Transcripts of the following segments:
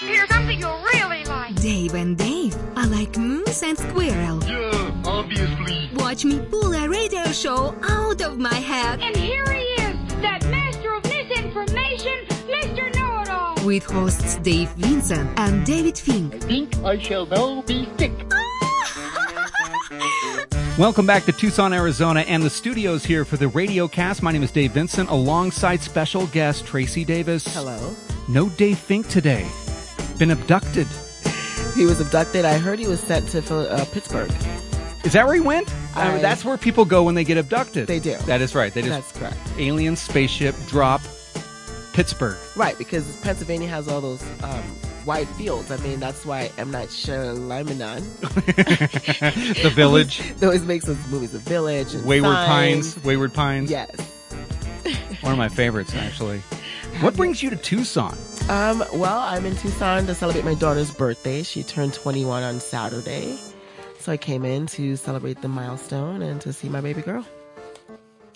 Here's something you'll really like. Dave and Dave are like moose and squirrel. Yeah, obviously. Watch me pull a radio show out of my head And here he is, that master of misinformation, Mr. Know-It-All. with hosts Dave Vincent and David Fink. I Think I shall now be sick. Welcome back to Tucson, Arizona, and the studios here for the radio cast. My name is Dave Vincent, alongside special guest Tracy Davis. Hello. No Dave Fink today. Been abducted. He was abducted. I heard he was sent to uh, Pittsburgh. Is that where he went? I mean, I- that's where people go when they get abducted. They do. That is right. They just That's correct. alien spaceship drop Pittsburgh. Right, because Pennsylvania has all those um, wide fields. I mean, that's why M. Night Shyamalan the village. always makes those movies. The Village and Wayward Signs. Pines. Wayward Pines. Yes. One of my favorites, actually. What brings you to Tucson? Um, well, I'm in Tucson to celebrate my daughter's birthday. She turned 21 on Saturday. So I came in to celebrate the milestone and to see my baby girl.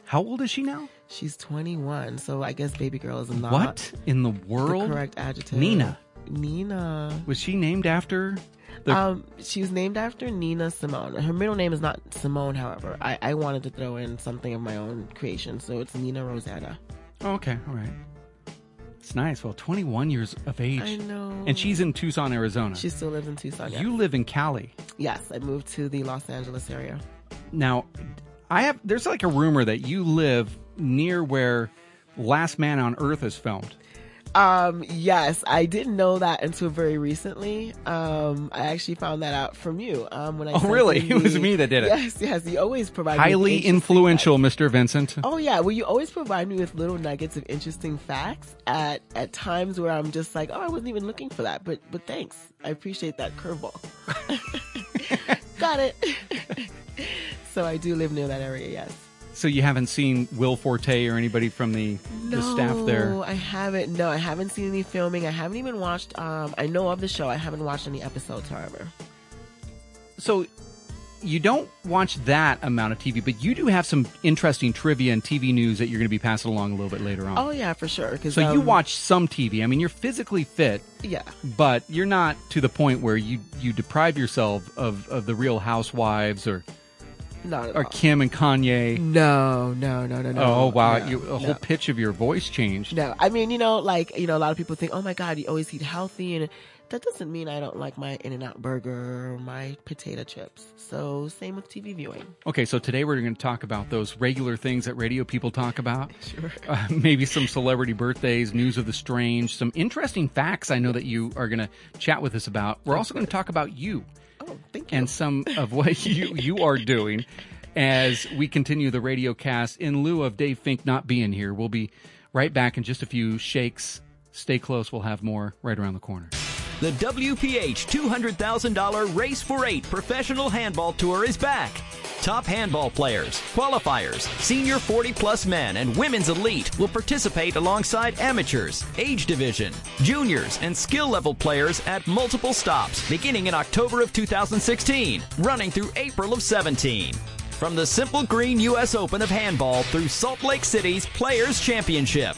How old is she now? She's 21, so I guess baby girl is not What in the the world? correct adjective. Nina. Nina. Was she named after the Um, she was named after Nina Simone. Her middle name is not Simone, however. I, I wanted to throw in something of my own creation, so it's Nina Rosetta. Oh, okay, all right. It's nice. Well, 21 years of age. I know. And she's in Tucson, Arizona. She still lives in Tucson. Yes. You live in Cali. yes, I moved to the Los Angeles area. Now, I have there's like a rumor that you live near where Last Man on Earth is filmed. Um, yes, I didn't know that until very recently. Um, I actually found that out from you. Um, when I Oh, really? in It was me that did it. Yes, yes. You always provide me with Highly influential, facts. Mr. Vincent. Oh yeah, well you always provide me with little nuggets of interesting facts at at times where I'm just like, oh, I wasn't even looking for that, but but thanks, I appreciate that curveball. Got it. so I do live near that area, yes. So you haven't seen Will Forte or anybody from the, the staff there? No, I haven't. No, I haven't seen any filming. I haven't even watched. Um, I know of the show. I haven't watched any episodes, however. So you don't watch that amount of TV, but you do have some interesting trivia and TV news that you're going to be passing along a little bit later on. Oh yeah, for sure. So you um, watch some TV. I mean, you're physically fit, Yeah. but you're not to the point where you you deprive yourself of, of the Real Housewives or Not at or all. Kim and Kanye. No, no, no, no, no. oh wow, no, you, a no. whole pitch of your voice changed. No, I mean, you know, like, you know, a lot of people think, oh my God, you always eat healthy. And that doesn't mean I don't like my In N Out burger or my potato chips. So, same with TV viewing. Okay, so today we're going to talk about those regular things that radio people talk about. Sure. Uh, maybe some celebrity birthdays, news of the strange, some interesting facts I know that you are going to chat with us about. We're also going to talk about you Oh, thank you. and some of what you, you are doing as we continue the radio cast in lieu of Dave Fink not being here. We'll be right back in just a few shakes. Stay close. We'll have more right around the corner. The WPH $200,000 Race for Eight Professional Handball Tour is back. Top handball players, qualifiers, senior 40 plus men, and women's elite will participate alongside amateurs, age division, juniors, and skill level players at multiple stops beginning in October of 2016, running through April of 17. From the Simple Green U.S. Open of Handball through Salt Lake City's Players Championship.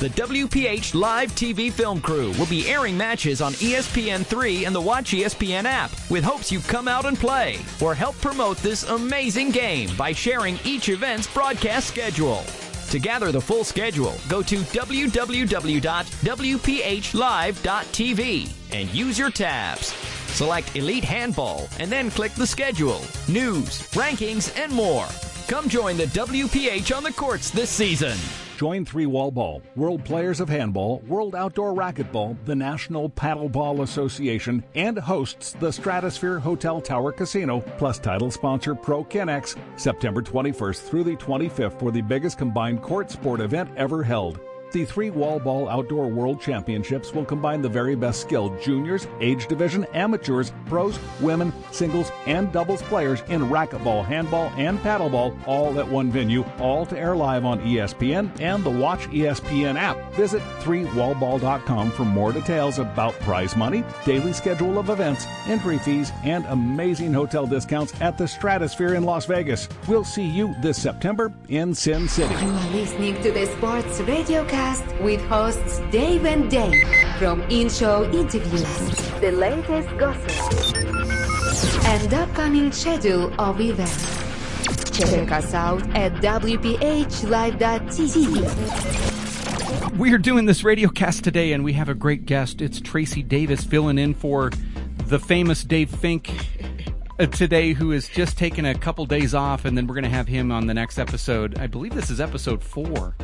The WPH Live TV film crew will be airing matches on E ESPN3 and the Watch ESPN app with hopes you come out and play or help promote this amazing game by sharing each event's broadcast schedule. To gather the full schedule, go to www.wphlive.tv and use your tabs. Select Elite Handball and then click the schedule, news, rankings, and more. Come join the WPH on the courts this season. Join Three Wall Ball, World Players of Handball, World Outdoor Racquetball, the National Paddleball Association, and hosts the Stratosphere Hotel Tower Casino, plus title sponsor ProKennex, September 21st through the 25th for the biggest combined court sport event ever held. The three wall ball outdoor world championships will combine the very best skilled juniors, age division, amateurs, pros, women, singles, and doubles players in racquetball, handball, and paddleball, all at one venue, all to air live on ESPN and the Watch ESPN app. Visit 3wallball.com for more details about prize money, daily schedule of events, entry fees, and amazing hotel discounts at the Stratosphere in Las Vegas. We'll see you this September in Sin City. You are listening to the Sports Radio Cast Cast with hosts Dave and Dave from in-show interviews, the latest gossip, and upcoming schedule of events. Check us out at wphlive.tv. We are doing this radio cast today, and we have a great guest. It's Tracy Davis filling in for the famous Dave Fink uh, today, who is just taking a couple days off, and then we're going to have him on the next episode. I believe this is episode four.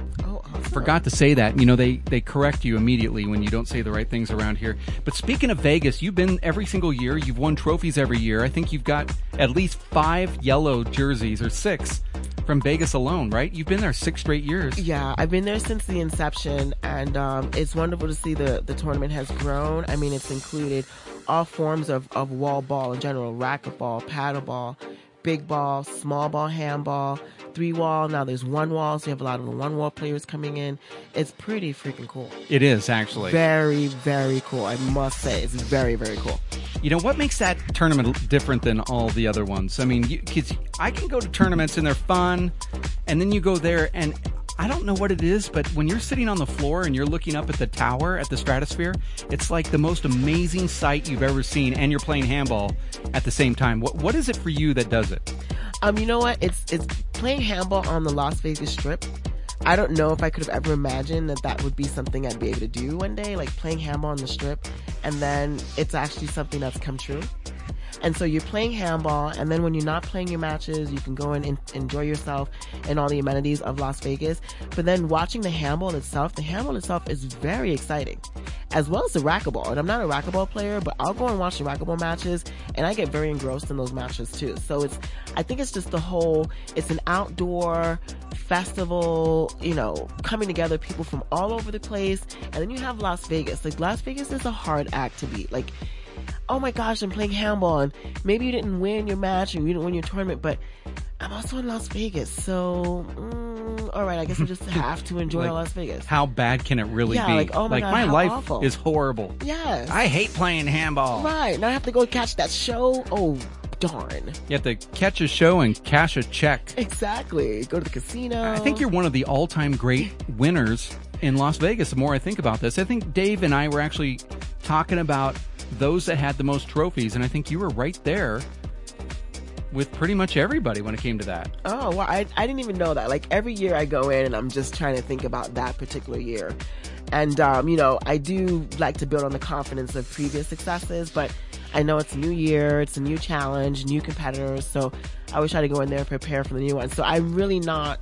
Forgot to say that. You know, they they correct you immediately when you don't say the right things around here. But speaking of Vegas, you've been every single year. You've won trophies every year. I think you've got at least five yellow jerseys or six from Vegas alone, right? You've been there six straight years. Yeah, I've been there since the inception, and um, it's wonderful to see the the tournament has grown. I mean, it's included all forms of, of wall ball in general, racquetball, paddle ball, big ball, small ball, handball, three wall. Now there's one wall, so you have a lot of the one wall players coming in. It's pretty freaking cool. It is actually. Very, very cool. I must say, it's very, very cool. You know what makes that tournament different than all the other ones? I mean, you, 'cause I can go to tournaments and they're fun, and then you go there and I don't know what it is, but when you're sitting on the floor and you're looking up at the tower at the Stratosphere, it's like the most amazing sight you've ever seen, and you're playing handball at the same time. What what is it for you that does it? Um, you know what? It's it's playing handball on the Las Vegas Strip. I don't know if I could have ever imagined that that would be something I'd be able to do one day, like playing handball on the Strip, and then it's actually something that's come true. And so you're playing handball, and then when you're not playing your matches, you can go and enjoy yourself and all the amenities of Las Vegas. But then watching the handball itself, the handball itself is very exciting, as well as the racquetball. And I'm not a racquetball player, but I'll go and watch the racquetball matches, and I get very engrossed in those matches too. So it's, I think it's just the whole, it's an outdoor festival, you know, coming together, people from all over the place, and then you have Las Vegas. Like Las Vegas is a hard act to beat. Like oh my gosh, I'm playing handball, and maybe you didn't win your match and you didn't win your tournament, but I'm also in Las Vegas, so mm, all right, I guess I just have to enjoy Like, Las Vegas. How bad can it really Yeah, be? like, oh my God, my life awful. is horrible. Yes, I hate playing handball. right. Now I have to go catch that show. Oh darn! You have to catch a show and cash a check. Exactly. Go to the casino. I think you're one of the all-time great winners in Las Vegas. The more I think about this, I think Dave and I were actually talking about those that had the most trophies, and I think you were right there with pretty much everybody when it came to that. Oh, well, I, I didn't even know that. Like every year I go in and I'm just trying to think about that particular year. And, um, you know, I do like to build on the confidence of previous successes, but I know it's a new year, it's a new challenge, new competitors. So I always try to go in there and prepare for the new one. So I'm really not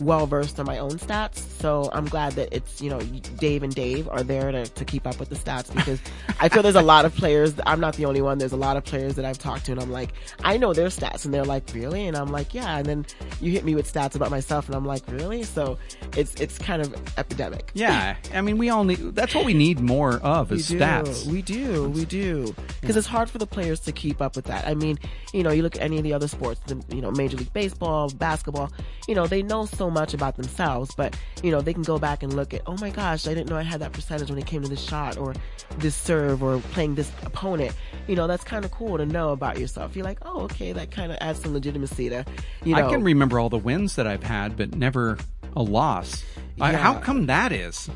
well versed on my own stats. So I'm glad that it's, you know, Dave and Dave are there to, to keep up with the stats because I feel there's a lot of players. I'm not the only one. There's a lot of players that I've talked to and I'm like, I know their stats and they're like, really? And I'm like, yeah. And then you hit me with stats about myself and I'm like, really? So it's, it's kind of epidemic. Yeah, I mean, we all need. That's what we need more of is we stats. We do. We do. Because it's hard for the players to keep up with that. I mean, you know, you look at any of the other sports, the, you know, Major League Baseball, basketball, you know, they know so much about themselves, but, you know, they can go back and look at, oh my gosh, I didn't know I had that percentage when it came to this shot or this serve or playing this opponent. You know, that's kind of cool to know about yourself. You're like, oh, okay, that kind of adds some legitimacy to, you know. I can remember all the wins that I've had, but never a loss. I, how come that is?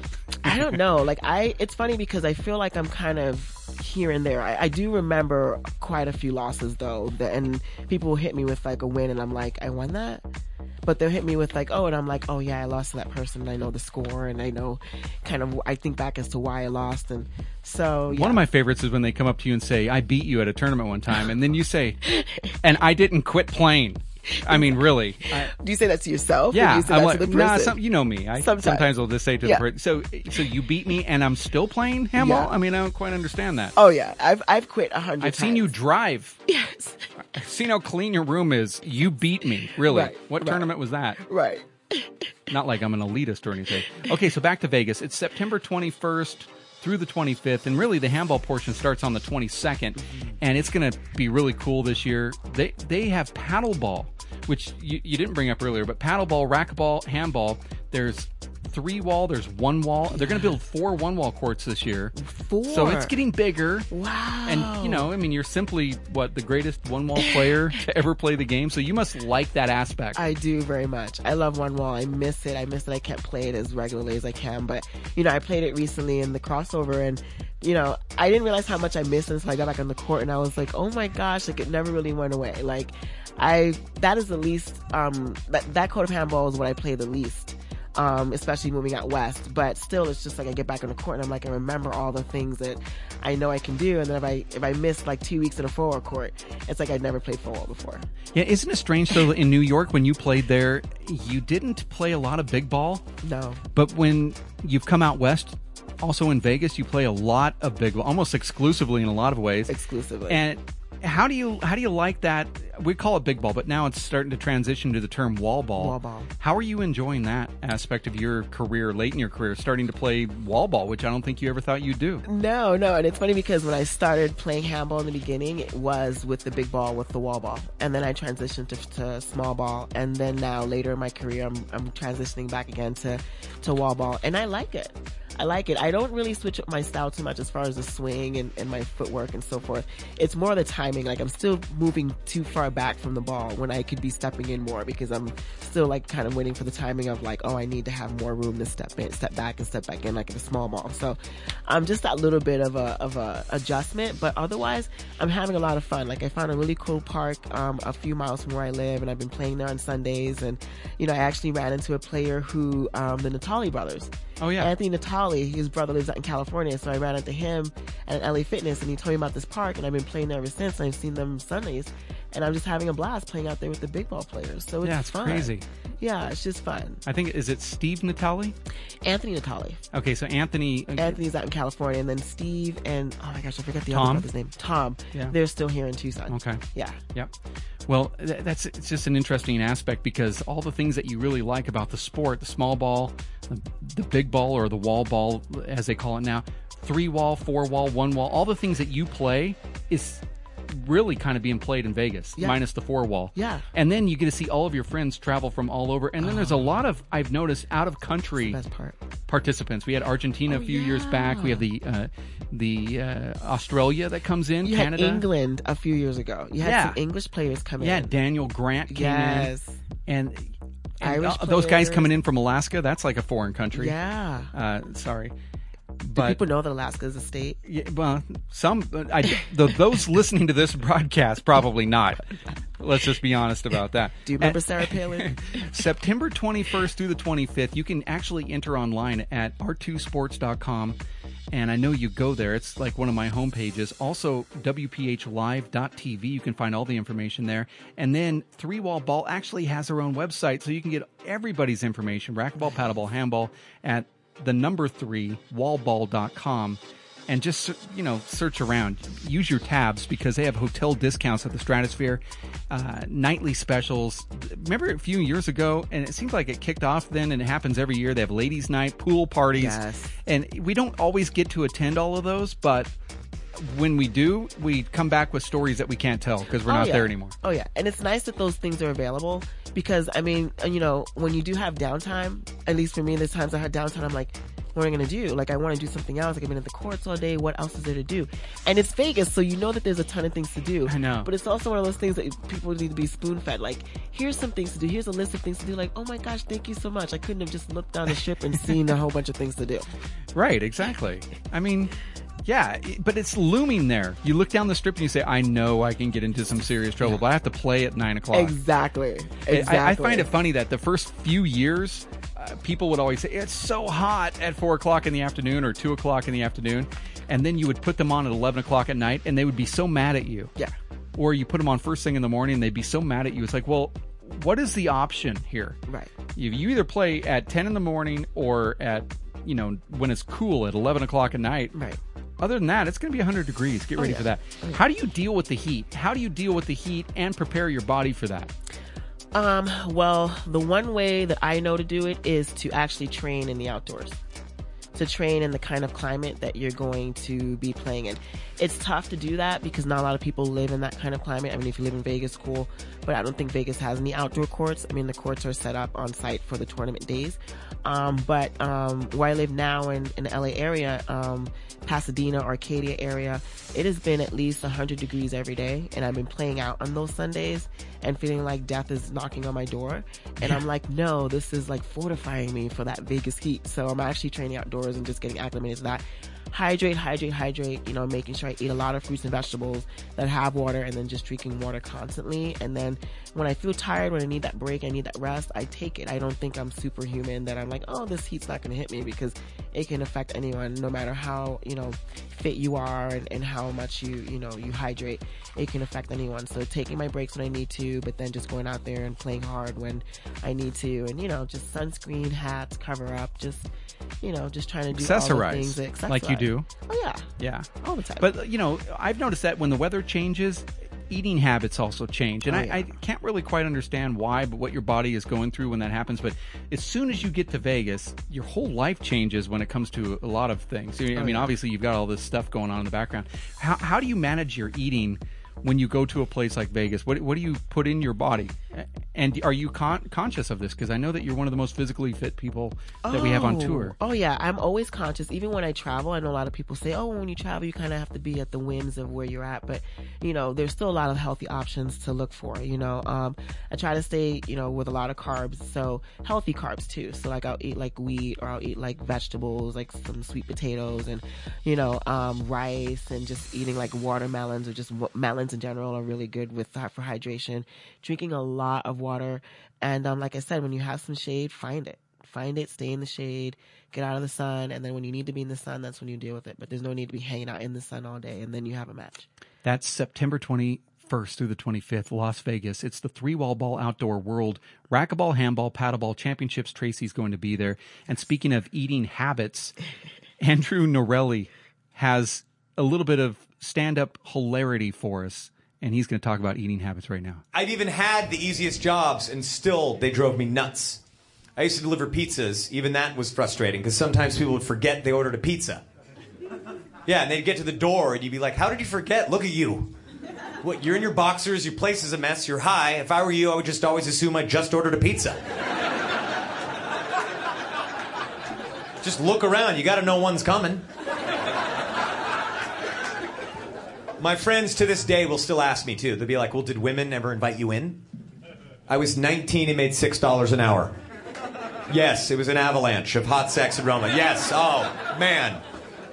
I don't know. Like I, it's funny because I feel like I'm kind of here and there. I, I do remember quite a few losses though, that, and people hit me with like a win, and I'm like, I won that. But they'll hit me with like, oh, and I'm like, oh yeah, I lost to that person. I know the score, and I know kind of. I think back as to why I lost, and so yeah. One of my favorites is when they come up to you and say, "I beat you at a tournament one time," and then you say, "And I didn't quit playing." I mean, really? I, Do you say that to yourself? yeah, you I'm that like, to the nah, some, you know me. I Sometimes. sometimes will just say to Yeah. the person, "So, so you beat me, and I'm still playing handball." Yeah. I mean, I don't quite understand that. oh yeah, I've I've quit a hundred. I've seen you drive. Yes. I've seen how clean your room is. You beat me, really. Right, what right. tournament was that? Right. Not like I'm an elitist or anything. Okay, so back to Vegas. It's September 21st through the 25th, and really the handball portion starts on the 22nd, and it's going to be really cool this year. They they have paddleball, which you, you didn't bring up earlier, but paddleball, racquetball, handball. There's three wall. There's one wall. They're going to build four one wall courts this year. Four. So it's getting bigger. Wow. And you know, I mean, you're simply what the greatest one wall player to ever play the game. So you must like that aspect. I do very much. I love one wall. I miss it. I miss that I can't play it as regularly as I can. But you know, I played it recently in the crossover, and you know, I didn't realize how much I missed until I got back on the court, and I was like, oh my gosh, like it never really went away. Like, I that is the least. Um, that that code of handball is what I play the least. Um, especially moving out west, but still, it's just like I get back on the court and I'm like, I remember all the things that I know I can do, and then if I if I miss like two weeks in a four wall court, it's like I'd never played football before. yeah, isn't it strange though? In New York, when you played there, you didn't play a lot of big ball, No, but when you've come out west, also in Vegas, you play a lot of big almost exclusively in a lot of ways. exclusively. And how do you how do you like that? We call it big ball, but now it's starting to transition to the term wall ball. Wall ball. How are you enjoying that aspect of your career, late in your career, starting to play wall ball, which I don't think you ever thought you'd do? No, no, and it's funny because when I started playing handball in the beginning, it was with the big ball, with the wall ball, and then I transitioned to, to small ball, and then now later in my career, I'm, I'm transitioning back again to to wall ball, and I like it. I like it. I don't really switch up my style too much as far as the swing and, and my footwork and so forth. It's more the timing. Like I'm still moving too far back from the ball when I could be stepping in more because I'm still like kind of waiting for the timing of like, oh, I need to have more room to step in, step back and step back in like in a small ball. So I'm just that little bit of a, of a adjustment, but otherwise I'm having a lot of fun. Like I found a really cool park, um, a few miles from where I live and I've been playing there on Sundays. And, you know, I actually ran into a player who, um, the Natali brothers. Oh, yeah. Anthony Natali, his brother lives out in California, so I ran into him at LA Fitness and he told me about this park and I've been playing there ever since. I've seen them Sundays and I'm just having a blast playing out there with the big ball players. So it's Yeah, it's fun. crazy. Yeah, it's just fun. I think is it Steve Natali? Anthony Natali. Okay, so Anthony. Uh, Anthony's out in California and then Steve and oh my gosh, I forgot the Tom? other brother's name. Tom. Yeah. They're still here in Tucson. Okay. Yeah. Yep. Well, that's it's just an interesting aspect because all the things that you really like about the sport, the small ball, the, the big ball or the wall ball as they call it now, three wall, four wall, one wall, all the things that you play is really kind of being played in Vegas, Yeah. minus the four wall. Yeah. And then you get to see all of your friends travel from all over. And then there's a lot of I've noticed out of country Best part. participants. We had Argentina a few years back. We have the uh, the uh, Australia that comes in, You Canada. England a few years ago. You had Yeah. some English players come Yeah, in. Daniel Grant came Yes. in, and, and Irish uh, those guys coming in from Alaska. That's like a foreign country. Yeah. Uh, sorry, Do but people know that Alaska is a state? yeah, well, some I, the, those listening to this broadcast probably not. Let's just be honest about that. Do you remember And- Sarah Palin? September 21st through the 25th, you can actually enter online at r2sports.com. And I know you go there. It's like one of my homepages. Also, WPHlive.tv. You can find all the information there. And then Three Wall Ball actually has their own website, so you can get everybody's information racquetball, paddleball, handball at the number three, wallball.com and just you know search around. Use your tabs because they have hotel discounts at the stratosphere uh, nightly specials. Remember a few years ago and it seems like it kicked off then and it happens every year. They have ladies night pool parties. Yes. and we don't always get to attend all of those but when we do we come back with stories that we can't tell because we're Oh, not yeah. there anymore Oh yeah, and it's nice that those things are available because I mean, uh, you know, when you do have downtime, at least for me, there's times I had downtime. I'm like, what am I gonna do? Like, I want to do something else. Like, I've been at the courts all day. What else is there to do? And it's Vegas, so you know that there's a ton of things to do. I know. but it's also one of those things that people need to be spoon fed. Like, here's some things to do. Here's a list of things to do. Like, oh my gosh, thank you so much. I couldn't have just looked down the ship and seen a whole bunch of things to do. right exactly i mean yeah, but it's looming there. You look down the strip and you say, "I know I can get into some serious trouble, but I have to play at nine o'clock." Exactly. Exactly. I, I find it funny that the first few years, uh, people would always say it's so hot at four o'clock in the afternoon or two o'clock in the afternoon, and then you would put them on at eleven o'clock at night, and they would be so mad at you. Yeah. Or you put them on first thing in the morning, and they'd be so mad at you. It's like, well, what is the option here? Right. You, you either play at ten in the morning or at you know when it's cool at eleven o'clock at night. Right. Other than that, it's going to be 100 degrees. Get ready yeah. for that. How do you deal with the heat? How do you deal with the heat and prepare your body for that? Um, well, the one way that I know to do it is to actually train in the outdoors. To train in the kind of climate that you're going to be playing in. It's tough to do that because not a lot of people live in that kind of climate. I mean, if you live in Vegas, cool, but I don't think Vegas has any outdoor courts. I mean, the courts are set up on site for the tournament days. Um, but um, where I live now in, in the LA area, um, Pasadena, Arcadia area, it has been at least 100 degrees every day, and I've been playing out on those Sundays and feeling like death is knocking on my door. And I'm like, no, this is like fortifying me for that Vegas heat. So I'm actually training outdoors and just getting acclimated to that. Hydrate, hydrate, hydrate, you know, making sure I eat a lot of fruits and vegetables that have water and then just drinking water constantly. And then when I feel tired, when I need that break, I need that rest, I take it. I don't think I'm superhuman that I'm like, oh, this heat's not going to hit me because it can affect anyone no matter how, you know, fit you are and, and how much you, you know, you hydrate. It can affect anyone. So taking my breaks when I need to, but then just going out there and playing hard when I need to. And, you know, just sunscreen, hats, cover up, just, you know, just trying to do all the Accessorize, things that like you accessorize. Do. Oh, yeah. Yeah. All the time. But you know, I've noticed that when the weather changes, eating habits also change, and Oh, I. I can't really quite understand why, but what your body is going through when that happens. But as soon as you get to Vegas, your whole life changes when it comes to a lot of things. I mean, Oh, yeah. obviously you've got all this stuff going on in the background. How how do you manage your eating? When you go to a place like Vegas, what what do you put in your body, and are you con- conscious of this? Because I know that you're one of the most physically fit people that we have on Oh. tour. Oh yeah, I'm always conscious. Even when I travel, I know a lot of people say, "Oh, when you travel, you kind of have to be at the whims of where you're at." But you know, there's still a lot of healthy options to look for. You know, um, I try to stay, you know, with a lot of carbs, so healthy carbs too. So like I'll eat like wheat, or I'll eat like vegetables, like some sweet potatoes, and you know, um, rice, and just eating like watermelons or just wa- in general are really good with for hydration. Drinking a lot of water, and um, like I said, when you have some shade, find it find it, stay in the shade, get out of the sun, and then when you need to be in the sun, that's when you deal with it. But there's no need to be hanging out in the sun all day, and then you have a match. That's September 21st through the 25th, Las Vegas. It's the three wall ball outdoor world racquetball, handball, paddleball championships. Tracy's going to be there. And speaking of eating habits, Andrew Norelli has a little bit of stand up hilarity for us. And he's going to talk about eating habits right now. I've even had the easiest jobs, and still they drove me nuts. I used to deliver pizzas. Even that was frustrating because sometimes people would forget they ordered a pizza. Yeah, and they'd get to the door, and you'd be like, "How did you forget? Look at you! What? You're in your boxers. Your place is a mess. You're high. If I were you, I would just always assume I just ordered a pizza." just look around. You got to know one's coming. My friends to this day will still ask me too. They'll be like, "Well, did women ever invite you in?" I was 19 and made six dollars an hour. Yes, it was an avalanche of hot sex and Roma. Yes. Oh man.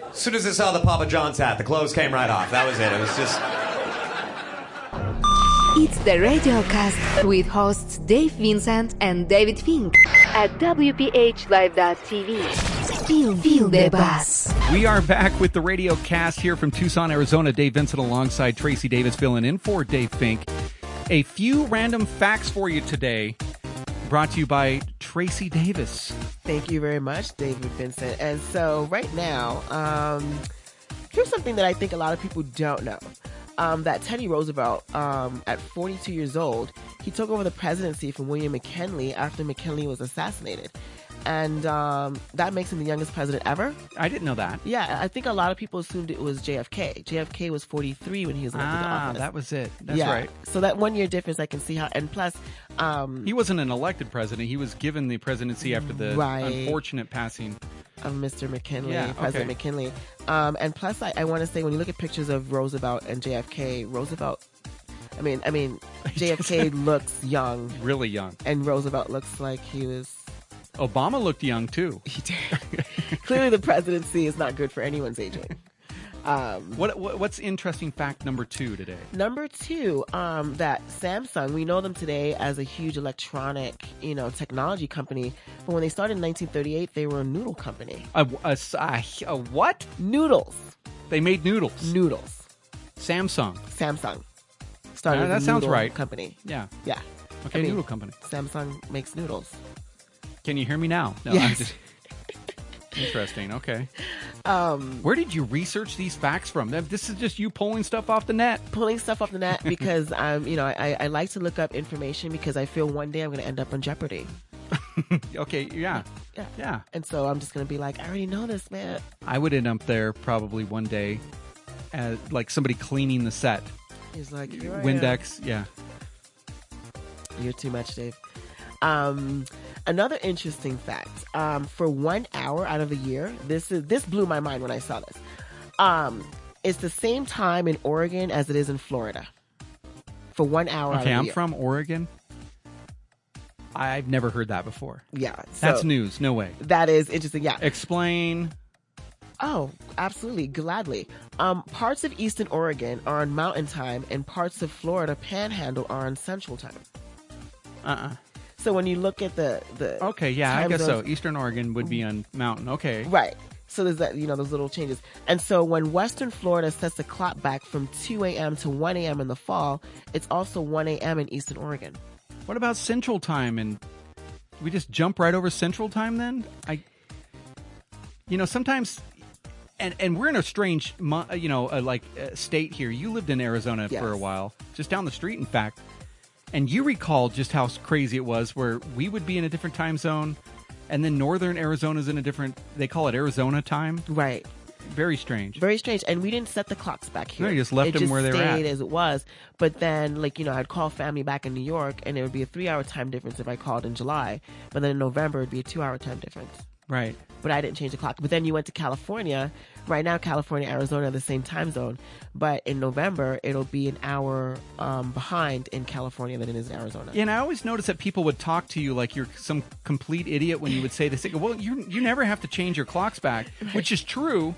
As soon as I saw the Papa John's hat, the clothes came right off. That was it. It was just. It's the Radiocast with hosts Dave Vincent and David Fink at WPHLive.tv. Feel, feel the buzz. We are back with the radio cast here from Tucson, Arizona. Dave Vincent alongside Tracy Davis filling in for Dave Fink. A few random facts for you today, brought to you by Tracy Davis. Thank you very much, David Vincent. And so, right now, um, here's something that I think a lot of people don't know. Um, that Teddy Roosevelt, um, at 42 years old, he took over the presidency from William McKinley after McKinley was assassinated. And um, that makes him the youngest president ever. I didn't know that. Yeah, I think a lot of people assumed it was JFK. JFK was 43 when he was elected to Ah, office. that was it. That's yeah. right. So that one year difference, I can see how. And plus, um, He wasn't an elected president. He was given the presidency after the Right. unfortunate passing. of Mr. McKinley, Yeah, President okay. McKinley. Um, and plus, I, I want to say when you look at pictures of Roosevelt and JFK, Roosevelt, I mean, I mean, JFK looks young, Really young. and Roosevelt looks like he was. Obama looked young too. He did. Clearly, the presidency is not good for anyone's aging. Um, What, what what's interesting fact number two today? Number two, um, that Samsung, we know them today as a huge electronic, you know, technology company. But when they started in 1938, they were a noodle company. A, a a- a what? Noodles, They made noodles. noodles. Samsung. Samsung started. Ah, as that a sounds right. Company. Yeah. Yeah. Okay, I mean- noodle company. Samsung makes noodles. Can you hear me now? No, Yes. just- Interesting. Okay. Um, Where did you research these facts from? This is just you pulling stuff off the net. Pulling stuff off the net because um, you know, I, I like to look up information because I feel one day I'm going to end up on Jeopardy. okay, yeah, Yeah. yeah. And so I'm just gonna be like, I already know this, man. I would end up there probably one day, as like somebody cleaning the set. He's like, Here I am. Windex, yeah. You're too much, Dave. Um, another interesting fact: um, for one hour out of the year, this is this blew my mind when I saw this. Um, it's the same time in Oregon as it is in Florida. For one hour. out of Okay, I'm year. from Oregon. I've never heard that before. Yeah, That's news. No way. That is interesting. Yeah. Explain. Oh, absolutely, gladly. Um, parts of Eastern Oregon are on Mountain Time, and parts of Florida Panhandle are on Central Time. Uh. uh So when you look at the the Okay, yeah, I guess so. Eastern Oregon would be on Mountain. Okay. Right. So there's that, you know, those little changes. And so when Western Florida sets the clock back from 2 a.m. to 1 a.m. in the fall, it's also 1 a.m. in Eastern Oregon. What about Central Time? And we just jump right over Central Time then? I, you know, sometimes, and and we're in a strange, you know, uh, like uh, state here. You lived in Arizona Yes. for a while, just down the street, in fact. And you recall just how crazy it was, where we would be in a different time zone, and then Northern Arizona's in a different. They call it Arizona time. Right. Very strange. Very strange. And we didn't set the clocks back here. No, you just left it them just where they were stayed at. as it was. But then, like, you know, I'd call family back in New York, and it would be a three hour time difference if I called in July. But then in November, it'd be a two hour time difference. Right. But I didn't change the clock. But then you went to California. Right now, California, Arizona are the same time zone. But in November, it'll be an hour um, behind in California than it is in Arizona. Yeah, and I always noticed that people would talk to you like you're some complete idiot when you would say this. They go, Well, you you never have to change your clocks back, which is true,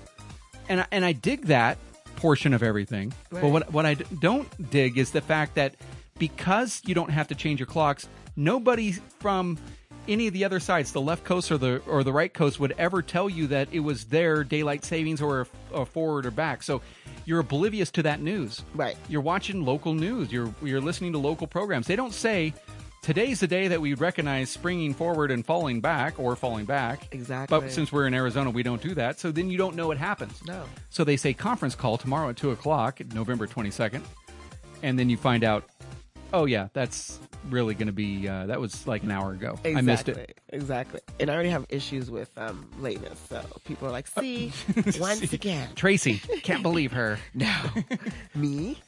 and I, and I dig that portion of everything. But what what I d- don't dig is the fact that because you don't have to change your clocks, nobody from any of the other sides, the left coast or the or the right coast, would ever tell you that it was their daylight savings or a, a forward or back. So you're oblivious to that news. Right. You're watching local news. You're you're listening to local programs. They don't say today's the day that we recognize springing forward and falling back or falling back. Exactly. But since we're in Arizona, we don't do that. So then you don't know what happens. No. So they say conference call tomorrow at two o'clock, November twenty second, and then you find out, oh yeah, that's really going to be uh, that was like an hour ago. Exactly. I missed it. Exactly. And I already have issues with um, lateness. So people are like, see, once again. Tracy, can't believe her. No, me.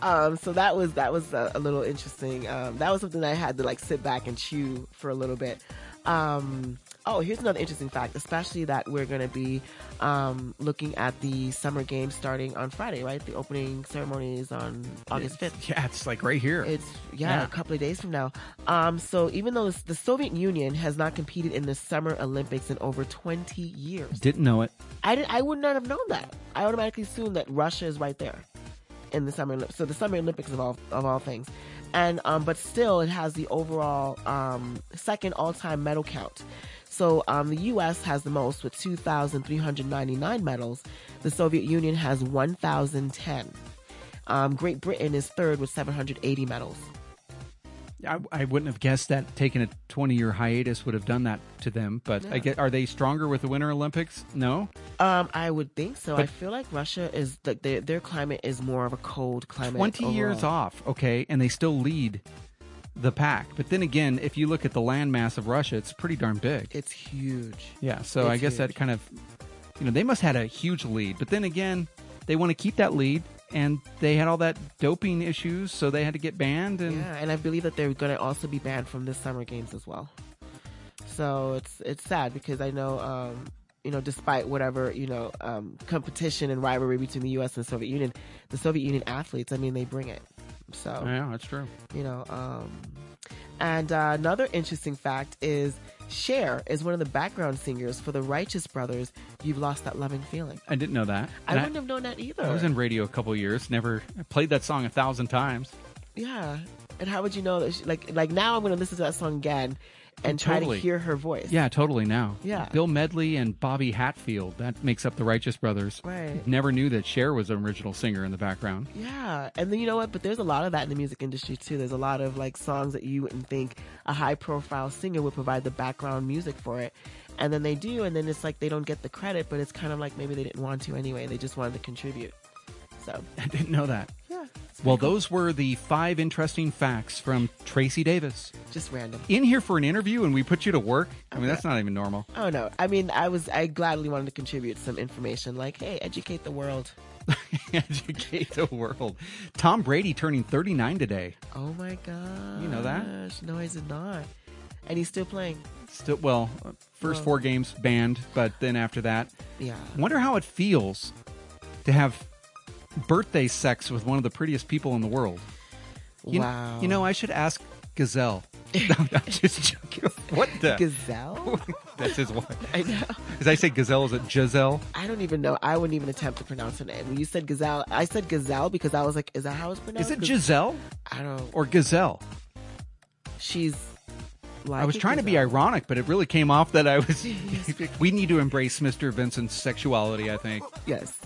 um, so that was that was a, a little interesting. Um, that was something I had to like sit back and chew for a little bit. Um, oh, here's another interesting fact, especially that we're going to be um, looking at the summer games starting on Friday, right? The opening ceremony is on August 5th. Yeah, it's like right here. It's yeah, Yeah. a couple of days from now. Um, so even though the Soviet Union has not competed in the Summer Olympics in over 20 years, Didn't know it. I did, I would not have known that. I automatically assumed that Russia is right there in the Summer Olympics. So the Summer Olympics of all of all things, and um, but still it has the overall um, second all time medal count. So um, the U.S. has the most with 2,399 medals. The Soviet Union has 1,010. Um, Great Britain is third with 780 medals. I, I wouldn't have guessed that taking a 20 year hiatus would have done that to them. But I Yeah. get, are they stronger with the Winter Olympics? No. Um, I would think so. I feel like Russia is the, their their climate is more of a cold climate. 20 years off, okay, and they still lead the pack. But then again, if you look at the landmass of Russia, it's pretty darn big. It's huge. Yeah, so I It's guess that kind of, you know, they must have had a huge lead. But then again, they want to keep that lead, and they had all that doping issues, so they had to get banned. And Yeah, and I believe that they're going to also be banned from this summer games as well. So it's it's sad because I know, um, you know, despite whatever you know um, competition and rivalry between the U.S. and the Soviet Union, the Soviet Union athletes, I mean, they bring it. So yeah, that's true. you know, um, and uh, another interesting fact is Cher is one of the background singers for the Righteous Brothers. You've lost that loving feeling. I didn't know that. I And wouldn't have known that either. I was in radio a couple years. Never I played that song a thousand times. Yeah. And how would you know that? She, like, like now I'm going to listen to that song again and try Totally. to hear her voice. Yeah, totally. Now, Yeah. Bill Medley and Bobby Hatfield. That makes up the Righteous Brothers. Right. Never knew that Cher was an original singer in the background. Yeah. And then you know what? But there's a lot of that in the music industry too. There's a lot of like songs that you wouldn't think a high profile singer would provide the background music for it. And then they do, and then it's like they don't get the credit, but it's kind of like maybe they didn't want to anyway. They just wanted to contribute. So I didn't know that. Yeah, Well, those were the five interesting facts from Tracy Davis. Just random. In here for an interview and we put you to work? I mean, that's not even normal. Oh no! I mean, I was I gladly wanted to contribute some information, like, hey, educate the world. Educate the world. Tom Brady turning 39 today. Oh my god! You know that? No, I did not. And he's still playing. Still, well, first Well- four games banned, but then after that, Yeah. wonder how it feels to have birthday sex with one of the prettiest people in the world. You, wow. You know, I should ask Gazelle. I'm just joking. What the? Gazelle. That's his wife. I know. As I say Gazelle, is it Giselle? I don't even know. I wouldn't even attempt to pronounce her name. When you said Gazelle, I said Gazelle because I was like, is that how it's pronounced? Is it Giselle I don't. Know. Or Gazelle? She's. Like I was trying to be ironic, but it really came off that I was. we need to embrace Mr. Vincent's sexuality, I think. Yes.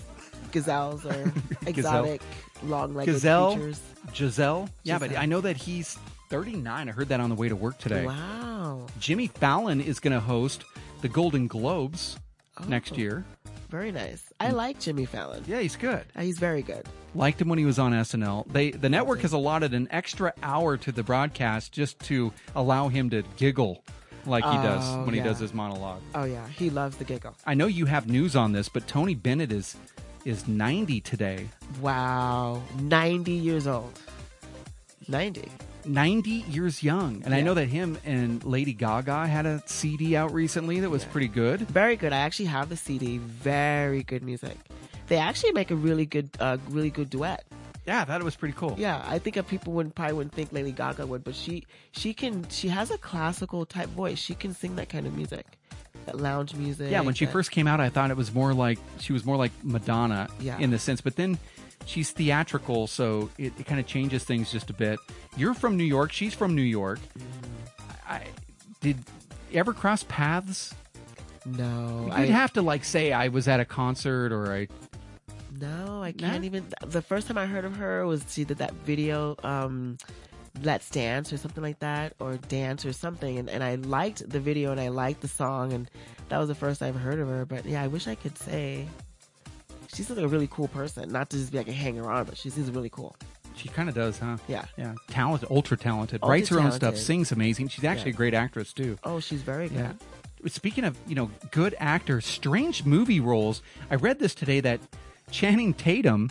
Gazelles or exotic, long-legged Gazelle, creatures. Giselle. Yeah, but Giselle. I know that he's 39. I heard that on the way to work today. Wow. Jimmy Fallon is going to host the Golden Globes Oh. next year. Very nice. I like Jimmy Fallon. Yeah, he's good. Uh, He's very good. Liked him when he was on SNL. They the network has allotted an extra hour to the broadcast just to allow him to giggle like he does Oh, when he yeah. does his monologue. Oh yeah, he loves the giggle. I know you have news on this, but Tony Bennett is is 90 today. Wow, ninety years old. Ninety. 90 years young. And I know that him and Lady Gaga had a CD out recently that was pretty good. Very good. I actually have the CD. Very good music. They actually make a really good, uh, really good duet. Yeah, I thought it was pretty cool. Yeah, I think that people wouldn't probably wouldn't think Lady Gaga would, but she she can she has a classical type voice. She can sing that kind of music, that lounge music. Yeah, when she that- first came out, I thought it was more like she was more like Madonna Yeah. in the sense, but then she's theatrical, so it, it kind of changes things just a bit. You're from New York, she's from New York. I did ever cross paths? No, You'd I have to like say I was at a concert or I. no, I can't No? even. The first time I heard of her was she did that video, um, "Let's Dance" or something like that, or "Dance" or something, and, and I liked the video and I liked the song, and that was the first I've heard of her. But yeah, I wish I could say. She seems like a really cool person. Not to just be like a hanger on, but she seems really cool. She kind of does, huh? Yeah. Yeah, talented, ultra talented. Ultra Writes her own stuff, sings amazing. She's actually Yeah. a great actress too. Oh, she's very good. Yeah. Speaking of, you know, good actors, strange movie roles. I read this today that Channing Tatum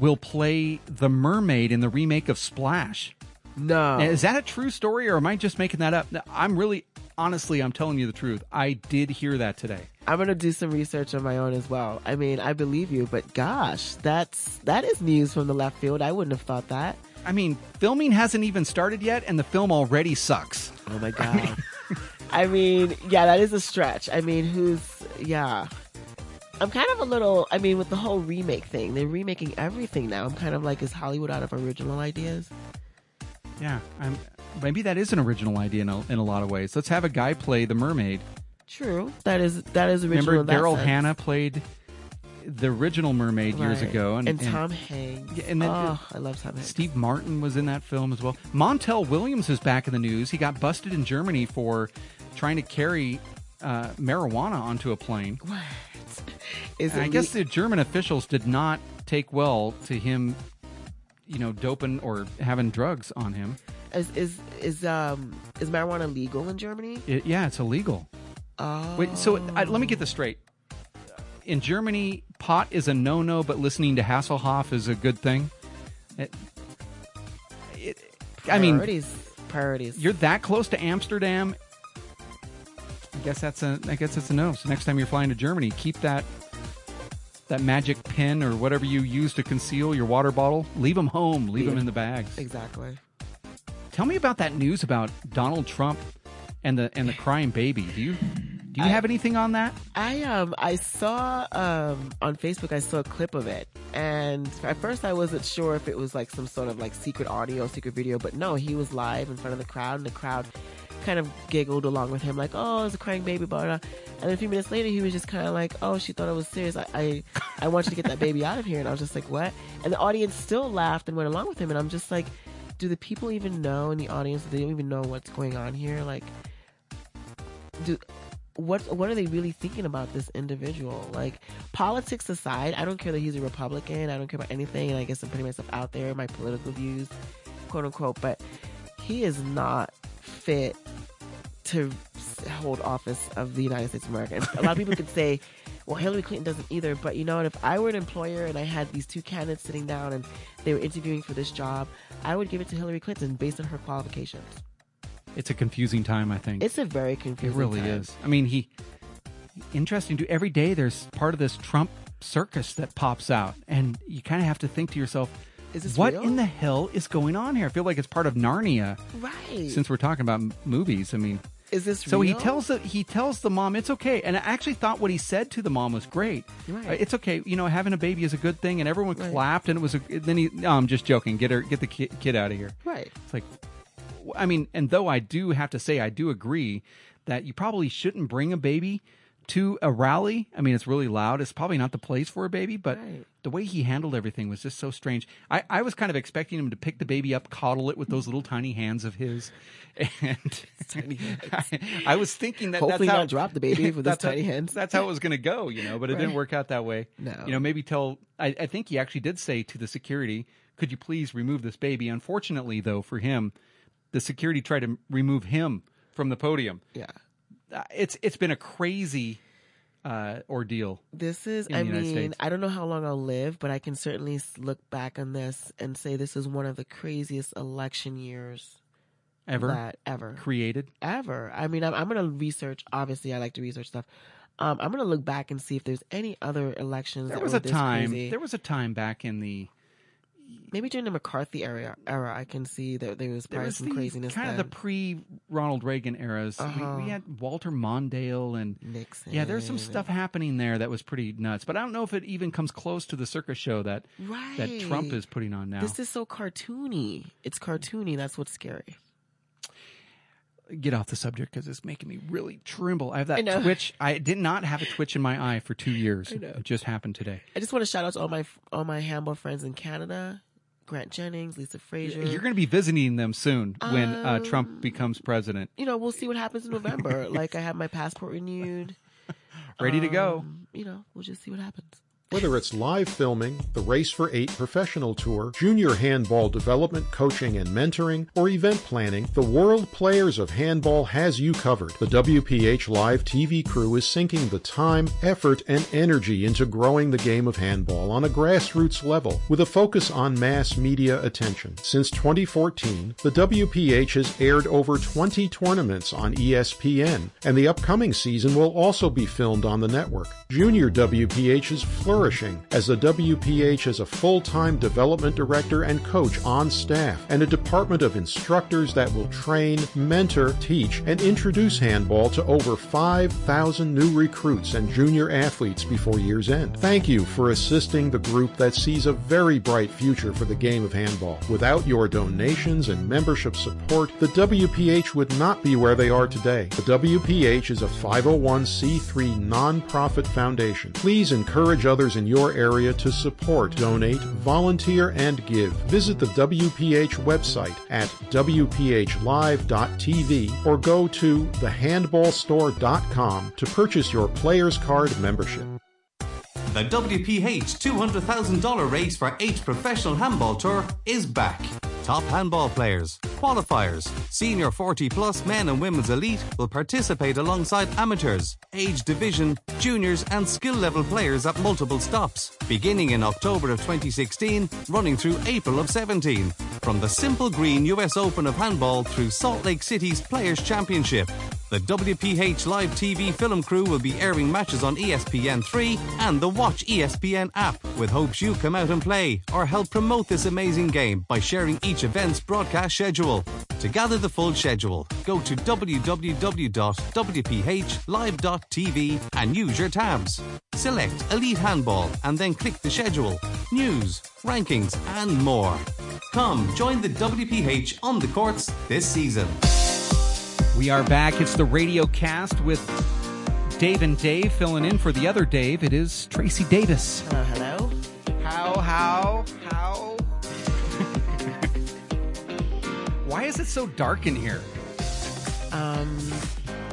will play the mermaid in the remake of Splash. No. Now, is that a true story or am I just making that up? No, I'm really honestly, I'm telling you the truth. I did hear that today. I'm gonna do some research on my own as well. I mean, I believe you, but gosh, that's that is news from the left field. I wouldn't have thought that. I mean, filming hasn't even started yet and the film already sucks. Oh my god. I mean, yeah, that is a stretch. I mean, who's yeah. I'm kind of a little. I mean, with the whole remake thing, they're remaking everything now. I'm kind of like, is Hollywood out of original ideas? Yeah, I'm, maybe that is an original idea in a, in a lot of ways. Let's have a guy play the mermaid. True. That is that is original. Remember Daryl. Hannah played the original mermaid years Right. ago, and, and, Tom Hanks. Yeah, and then- oh, I love Tom Hanks. Steve Martin was in that film as well. Montel Williams is back in the news. He got busted in Germany for trying to carry uh, marijuana onto a plane. What? Is And I it guess the German officials did not take well to him, you know, doping or having drugs on him. is is is um is marijuana legal in Germany? It, yeah, it's illegal. Oh, Wait, so I, let me get this straight. In Germany, pot is a no-no, but listening to Hasselhoff is a good thing. It, it, I mean, priorities, priorities. you're that close to Amsterdam. I guess that's a. I guess that's a no. So next time you're flying to Germany, keep that that magic pin or whatever you use to conceal your water bottle. Leave them home. Leave them in the bags. exactly. Tell me about that news about Donald Trump and the and the crying baby. Do you do you I- have anything on that? I um I saw um on Facebook I saw a clip of it and at first I wasn't sure if it was like some sort of like secret audio, secret video, but no, he was live in front of the crowd and the crowd kind of giggled along with him like, oh, it's a crying baby, blah, blah. And a few minutes later, he was just kind of like, oh, she thought I was serious. I, I, I want you to get that baby out of here. And I was just like, what? And the audience still laughed and went along with him. And I'm just like, do the people even know in the audience? They don't even know what's going on here. Like, do what what are they really thinking about this individual? Like politics aside, I don't care that he's a Republican. I don't care about anything. And I guess I'm putting myself out there, my political views, quote unquote. But he is not fit to hold office of the United States of America. And a lot of people could say, well, Hillary Clinton doesn't either. But you know what? If I were an employer and I had these two candidates sitting down and they were interviewing for this job, I would give it to Hillary Clinton based on her qualifications. It's a confusing time, I think. It's a very confusing. It really time. is. I mean, he interesting. To every day, there's part of this Trump circus that pops out, and you kind of have to think to yourself, Is this what real? in the hell is going on here? I feel like it's part of Narnia. Right. Since we're talking about m- movies, I mean, is this so he tells the he tells the mom it's okay, and I actually thought what he said to the mom was great. Right. Uh, It's okay, you know, having a baby is a good thing, and everyone Right. clapped, and it was a. Then he, no, I'm just joking. Get her, get the kid, kid out of here. Right. It's like, I mean, and though I do have to say, I do agree that you probably shouldn't bring a baby to a rally. I mean, it's really loud. It's probably not the place for a baby, but Right. the way he handled everything was just so strange. I, I was kind of expecting him to pick the baby up, coddle it with those little tiny hands of his, and Tiny I, I was thinking that Hopefully that's how, not drop the baby with those that's how- tiny hands. That's how it was going to go, you know. But it didn't work out that way. No. you know, maybe tell. I, I think he actually did say to the security, "Could you please remove this baby?" Unfortunately, though, for him, the security tried to remove him from the podium. Yeah. It's it's been a crazy uh, ordeal. This is, in I the mean, States. I don't know how long I'll live, but I can certainly look back on this and say this is one of the craziest election years Ever that ever. created? Ever. I mean, I'm, I'm going to research. Obviously, I like to research stuff. Um, I'm going to look back and see if there's any other elections. There that was a time. crazy. There was a time back in the Maybe during the McCarthy era, era, I can see that there was there probably was some the, craziness. kind of the pre Ronald Reagan eras. We- Uh-huh. We, had Walter Mondale and Nixon. yeah, there's some stuff happening there that was pretty nuts. But I don't know if it even comes close to the circus show that Right. that Trump is putting on now. This is so cartoony. It's cartoony. That's what's scary. Get off the subject because it's making me really tremble. I have that know. twitch. I did not have a twitch in my eye for two years. It just happened today. I just want to shout out to all my all my handball friends in Canada, Grant Jennings, Lisa Frazier. You're going to be visiting them soon when uh, Um, Trump becomes president. you know, we'll see what happens in November. like I have my passport renewed. Ready to go. Um, You know, we'll just see what happens. Whether it's live filming, the Race for Eight professional tour, junior handball development, coaching, and mentoring, or event planning, the World Players of Handball has you covered. The WPH Live TV crew is sinking the time, effort, and energy into growing the game of handball on a grassroots level with a focus on mass media attention. Since 2014, the WPH has aired over 20 tournaments on ESPN, and the upcoming season will also be filmed on the network. Junior WPH is flourishing as the WPH has a full-time development director and coach on staff and a department of instructors that will train, mentor, teach, and introduce handball to over 5,000 new recruits and junior athletes before year's end. Thank you for assisting the group that sees a very bright future for the game of handball. Without your donations and membership support, the WPH would not be where they are today. The WPH is a 501c3 nonprofit foundation. Please encourage others in your area to support, donate, volunteer, and give. Visit the WPH website at WPHlive.tv or go to thehandballstore.com to purchase your Players Card membership. The WPH $200,000 race for 8 Professional Handball Tour is back. Top handball players, qualifiers, senior 40 plus men and women's elite will participate alongside amateurs, age division, juniors, and skill level players at multiple stops, beginning in October of 2016, running through April of 17. From the Simple Green US Open of Handball through Salt Lake City's Players Championship. The WPH Live TV film crew will be airing matches on E ESPN3 and the Watch ESPN app, with hopes you come out and play or help promote this amazing game by sharing each event's broadcast schedule. To gather the full schedule, go to www.wphlive.tv and use your tabs. Select Elite Handball and then click the schedule, news, rankings, and more. Come join the WPH on the courts this season. We are back. It's the radio cast with Dave and Dave filling in for the other Dave. It is Tracy Davis. Hello, hello. How, how, how? Why is it so dark in here? Um,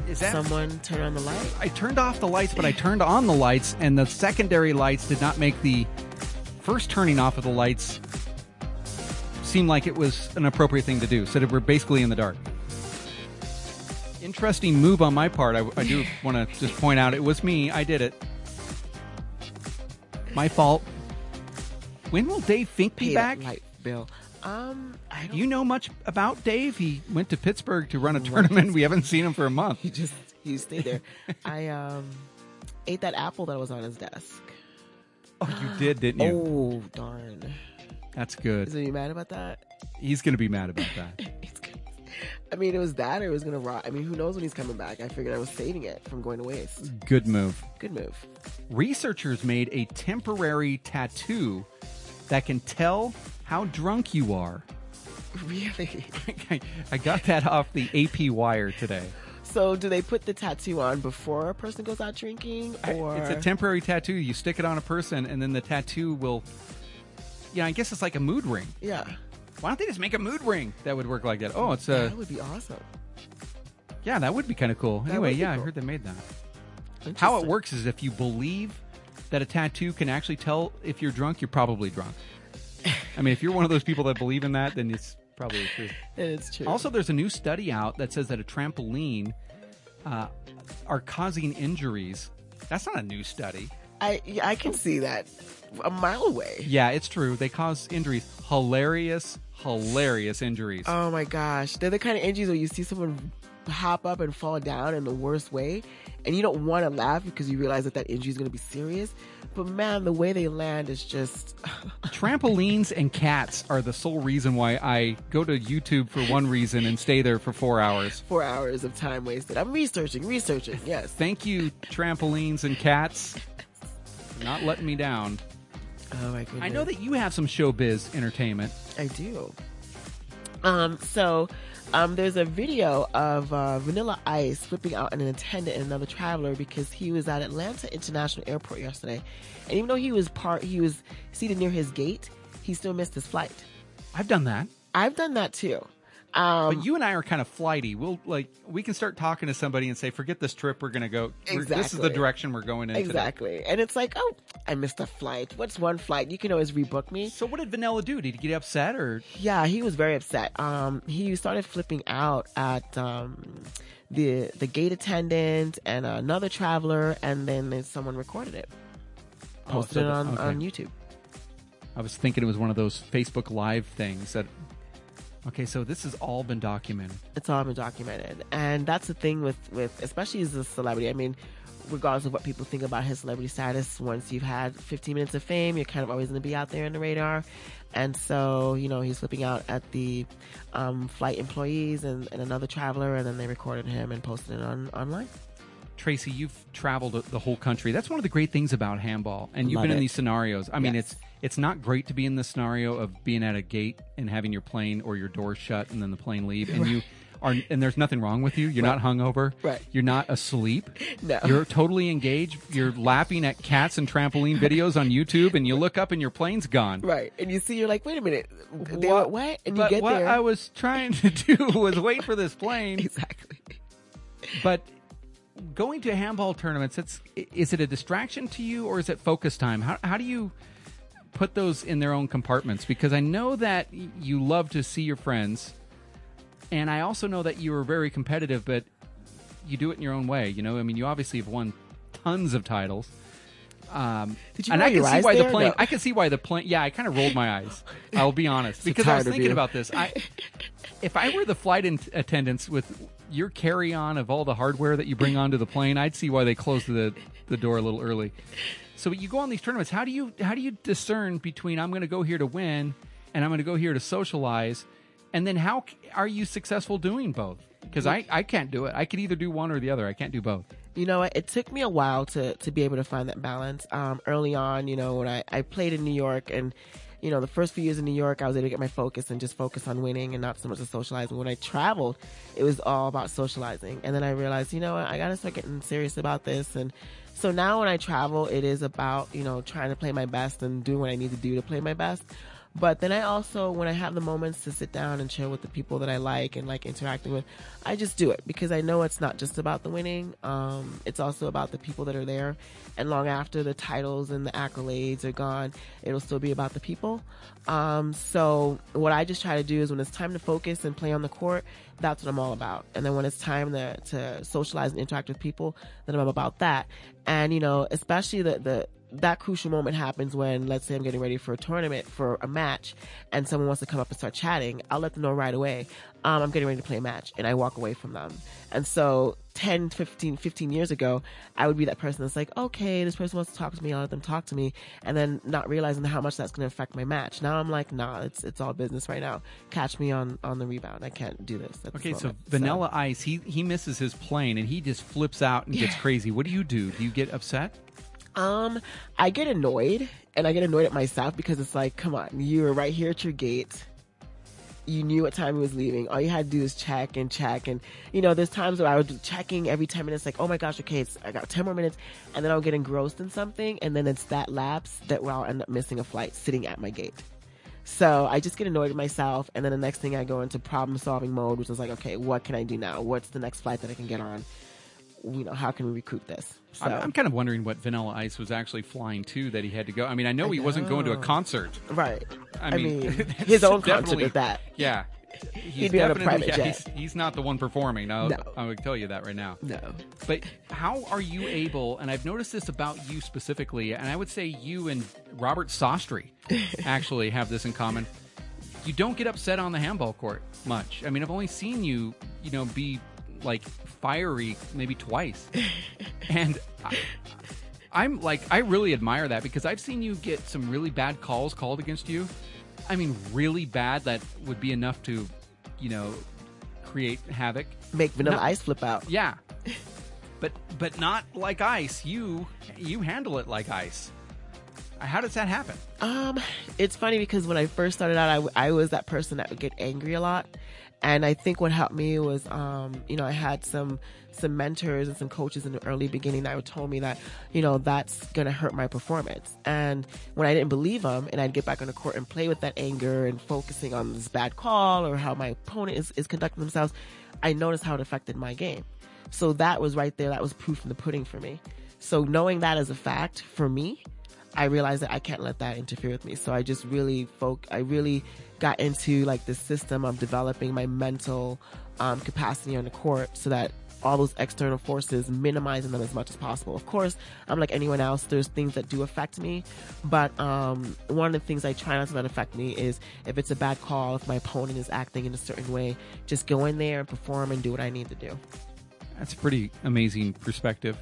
Is that someone turn on the light? I turned off the lights, but I turned on the lights, and the secondary lights did not make the first turning off of the lights seem like it was an appropriate thing to do. So that we're basically in the dark. Interesting move on my part. I, I do want to just point out it was me. I did it. My fault. When will Dave Fink be Pay back? that light bill. Um, I Do you know much about Dave? He went to Pittsburgh to run a tournament. We haven't seen him for a month. He just he stayed there. I um ate that apple that was on his desk. Oh, you did, didn't you? Oh darn! That's good. Is he mad about that? He's going to be mad about that. I mean, it was that, or it was gonna rot. I mean, who knows when he's coming back? I figured I was saving it from going to waste. Good move. Good move. Researchers made a temporary tattoo that can tell how drunk you are. Really? I got that off the AP wire today. So, do they put the tattoo on before a person goes out drinking, or It's a temporary tattoo. You stick it on a person, and then the tattoo will. Yeah, I guess it's like a mood ring. yeah? Why don't they just make a mood ring that would work like that? Oh, it's a that would be awesome. yeah, that would be kind of cool. That Anyway, would be yeah, I heard they made that. How it Interesting. works is if you believe that a tattoo can actually tell if you're drunk, you're probably drunk. I mean, if you're one of those people that believe in that, then it's probably true. It's true. Also, there's a new study out that says that a trampoline uh, are causing injuries. That's not a new study. I I can see that a mile away. Yeah, it's true. They cause injuries. Hilarious, hilarious injuries. Oh my gosh, they're the kind of injuries where you see someone hop up and fall down in the worst way, and you don't want to laugh because you realize that that injury is going to be serious. But man, the way they land is just Trampolines and cats are the sole reason why I go to YouTube for one reason and stay there for four hours. four hours of time wasted. I'm researching, researching. Yes. Thank you, trampolines and cats, for not letting me down. Oh my goodness. I know that you have some showbiz entertainment. I do. Um, so, um, there's a video of uh, Vanilla Ice flipping out an attendant and another traveler because he was at Atlanta International Airport yesterday, and even though he was part, he was seated near his gate, he still missed his flight. I've done that. I've done that too. Um, But you and I are kind of flighty. We'll like we can start talking to somebody and say, "Forget this trip. We're going to go. we're- This is the direction we're going in." today." exactly, and it's like, oh, I missed a flight. What's one flight? You can always rebook me. So what did Vanilla do? Did he get upset or? Yeah, he was very upset. Um, he started flipping out at um, the the gate attendant and another traveler, and then someone recorded it, Oh, posted so it on, okay. on YouTube. I was thinking it was one of those Facebook Live things that. Okay, so this has all been documented. It's all been documented, and that's the thing with with especially as a celebrity. I mean, regardless of what people think about his celebrity status, once you've had 15 minutes of fame, you're kind of always going to be out there in the radar. And so, you know, he's flipping out at the um, flight employees and, and another traveler, and then they recorded him and posted it on online. Tracy, you've traveled the whole country. That's one of the great things about handball, and you've Love been in it. these scenarios. I mean, Yes. it's it's not great to be in the scenario of being at a gate and having your plane or your door shut and then the plane leave, and you are and there's nothing wrong with you. You're not hungover. Right. You're not asleep. No. You're totally engaged. You're laughing at cats and trampoline videos on YouTube, and you look up and your plane's gone. Right. And you see, you're like, wait a minute. They were what? And you but get what there. I was trying to do was wait for this plane. exactly. But going to handball tournaments, it's is it a distraction to you or is it focus time? How how do you put those in their own compartments? Because I know that you love to see your friends, and I also know that you are very competitive, but you do it in your own way. You know, I mean, you obviously have won tons of titles. Um, Did you and I can see why the plane. No. I can see why the plane. Yeah, I kind of rolled my eyes. I'll be honest because I was thinking you. about this. I, if I were the flight in- attendants with your carry on of all the hardware that you bring onto the plane, I'd see why they closed the the door a little early. So you go on these tournaments. How do you how do you discern between I'm going to go here to win and I'm going to go here to socialize, and then how are you successful doing both? Because I I can't do it. I could either do one or the other. I can't do both. You know? It took me a while to, to be able to find that balance. Um, early on, you know, when I, I played in New York and, you know, the first few years in New York, I was able to get my focus and just focus on winning and not so much the socializing. When I traveled, it was all about socializing. And then I realized, you know what? I got to start getting serious about this. And so now when I travel, it is about, you know, trying to play my best and doing what I need to do to play my best. But then I also, when I have the moments to sit down and chill with the people that I like and like interacting with, I just do it because I know it's not just about the winning. Um, it's also about the people that are there. And long after the titles and the accolades are gone, it'll still be about the people. Um, so what I just try to do is when it's time to focus and play on the court, that's what I'm all about. And then when it's time to, to socialize and interact with people, then I'm about that. And, you know, especially the, the, that crucial moment happens when, let's say I'm getting ready for a tournament, for a match, and someone wants to come up and start chatting, I'll let them know right away, um, I'm getting ready to play a match, and I walk away from them. And so 10, 15, 15 years ago, I would be that person that's like, okay, this person wants to talk to me, I'll let them talk to me, and then not realizing how much that's going to affect my match. Now I'm like, nah, it's, it's all business right now. Catch me on, on the rebound. I can't do this. at this Okay, so. Vanilla Ice, he he misses his plane and he just flips out and gets crazy. What do you do? Do you get upset? Um, I get annoyed, and I get annoyed at myself because it's like, come on, you were right here at your gate. You knew what time he was leaving. All you had to do is check and check, and you know, there's times where I would be checking every ten minutes, like, oh my gosh, okay, it's, I got ten more minutes, and then I'll get engrossed in something, and then it's that lapse that where I'll end up missing a flight sitting at my gate. So I just get annoyed at myself, and then the next thing I go into problem solving mode, which is like, okay, what can I do now? What's the next flight that I can get on? You know, how can we recruit this? So. I'm, I'm kind of wondering what Vanilla Ice was actually flying to that he had to go. I mean, I know he wasn't going to a concert. Right. I I mean, mean, his own concert at that. Yeah. He's be on a private yeah, jet. He's, he's not the one performing. No, No. I would tell you that right now. No. But how are you able, and I've noticed this about you specifically, and I would say you and Robert Sostre actually have this in common. You don't get upset on the handball court much. I mean, I've only seen you, you know, be like fiery maybe twice. and I, I'm like, I really admire that because I've seen you get some really bad calls called against you. I mean, really bad that would be enough to, you know, create havoc. Make Vanilla No. Ice flip out. Yeah. But but not like ice. You you handle it like ice. How does that happen? Um, it's funny because when I first started out, I, I was that person that would get angry a lot. And I think what helped me was, um, you know, I had some, some mentors and some coaches in the early beginning that told me that, you know, that's going to hurt my performance. And when I didn't believe them and I'd get back on the court and play with that anger and focusing on this bad call or how my opponent is, is conducting themselves, I noticed how it affected my game. So that was right there. That was proof in the pudding for me. So knowing that as a fact for me, I realized that I can't let that interfere with me. So I just really folk, I really got into like the system of developing my mental um, capacity on the court so that all those external forces, minimizing them as much as possible. Of course, I'm like anyone else. There's things that do affect me, but um, one of the things I try not to let affect me is if it's a bad call, if my opponent is acting in a certain way, just go in there and perform and do what I need to do. That's a pretty amazing perspective.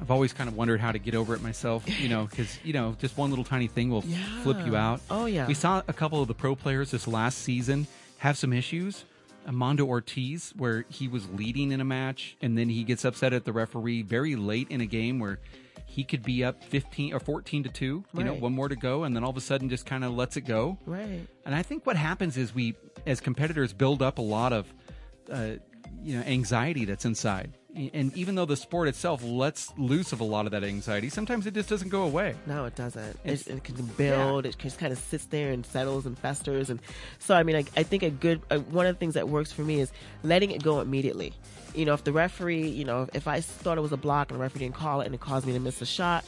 I've always kind of wondered how to get over it myself, you know, because, you know, just one little tiny thing will flip you out. Oh, yeah. We saw a couple of the pro players this last season have some issues. Amando Ortiz, where he was leading in a match and then he gets upset at the referee very late in a game where he could be up 15 or 14 to 2, you know, one more to go, and then all of a sudden just kind of lets it go. Right. And I think what happens is we, as competitors, build up a lot of, uh, you know, anxiety that's inside. And even though the sport itself lets loose of a lot of that anxiety, sometimes it just doesn't go away. No, it doesn't. It, it can build. It just kind of sits there and settles and festers. And so, I mean, I, I think a good uh, one of the things that works for me is letting it go immediately. You know, if the referee, you know, if I thought it was a block and the referee didn't call it and it caused me to miss a shot,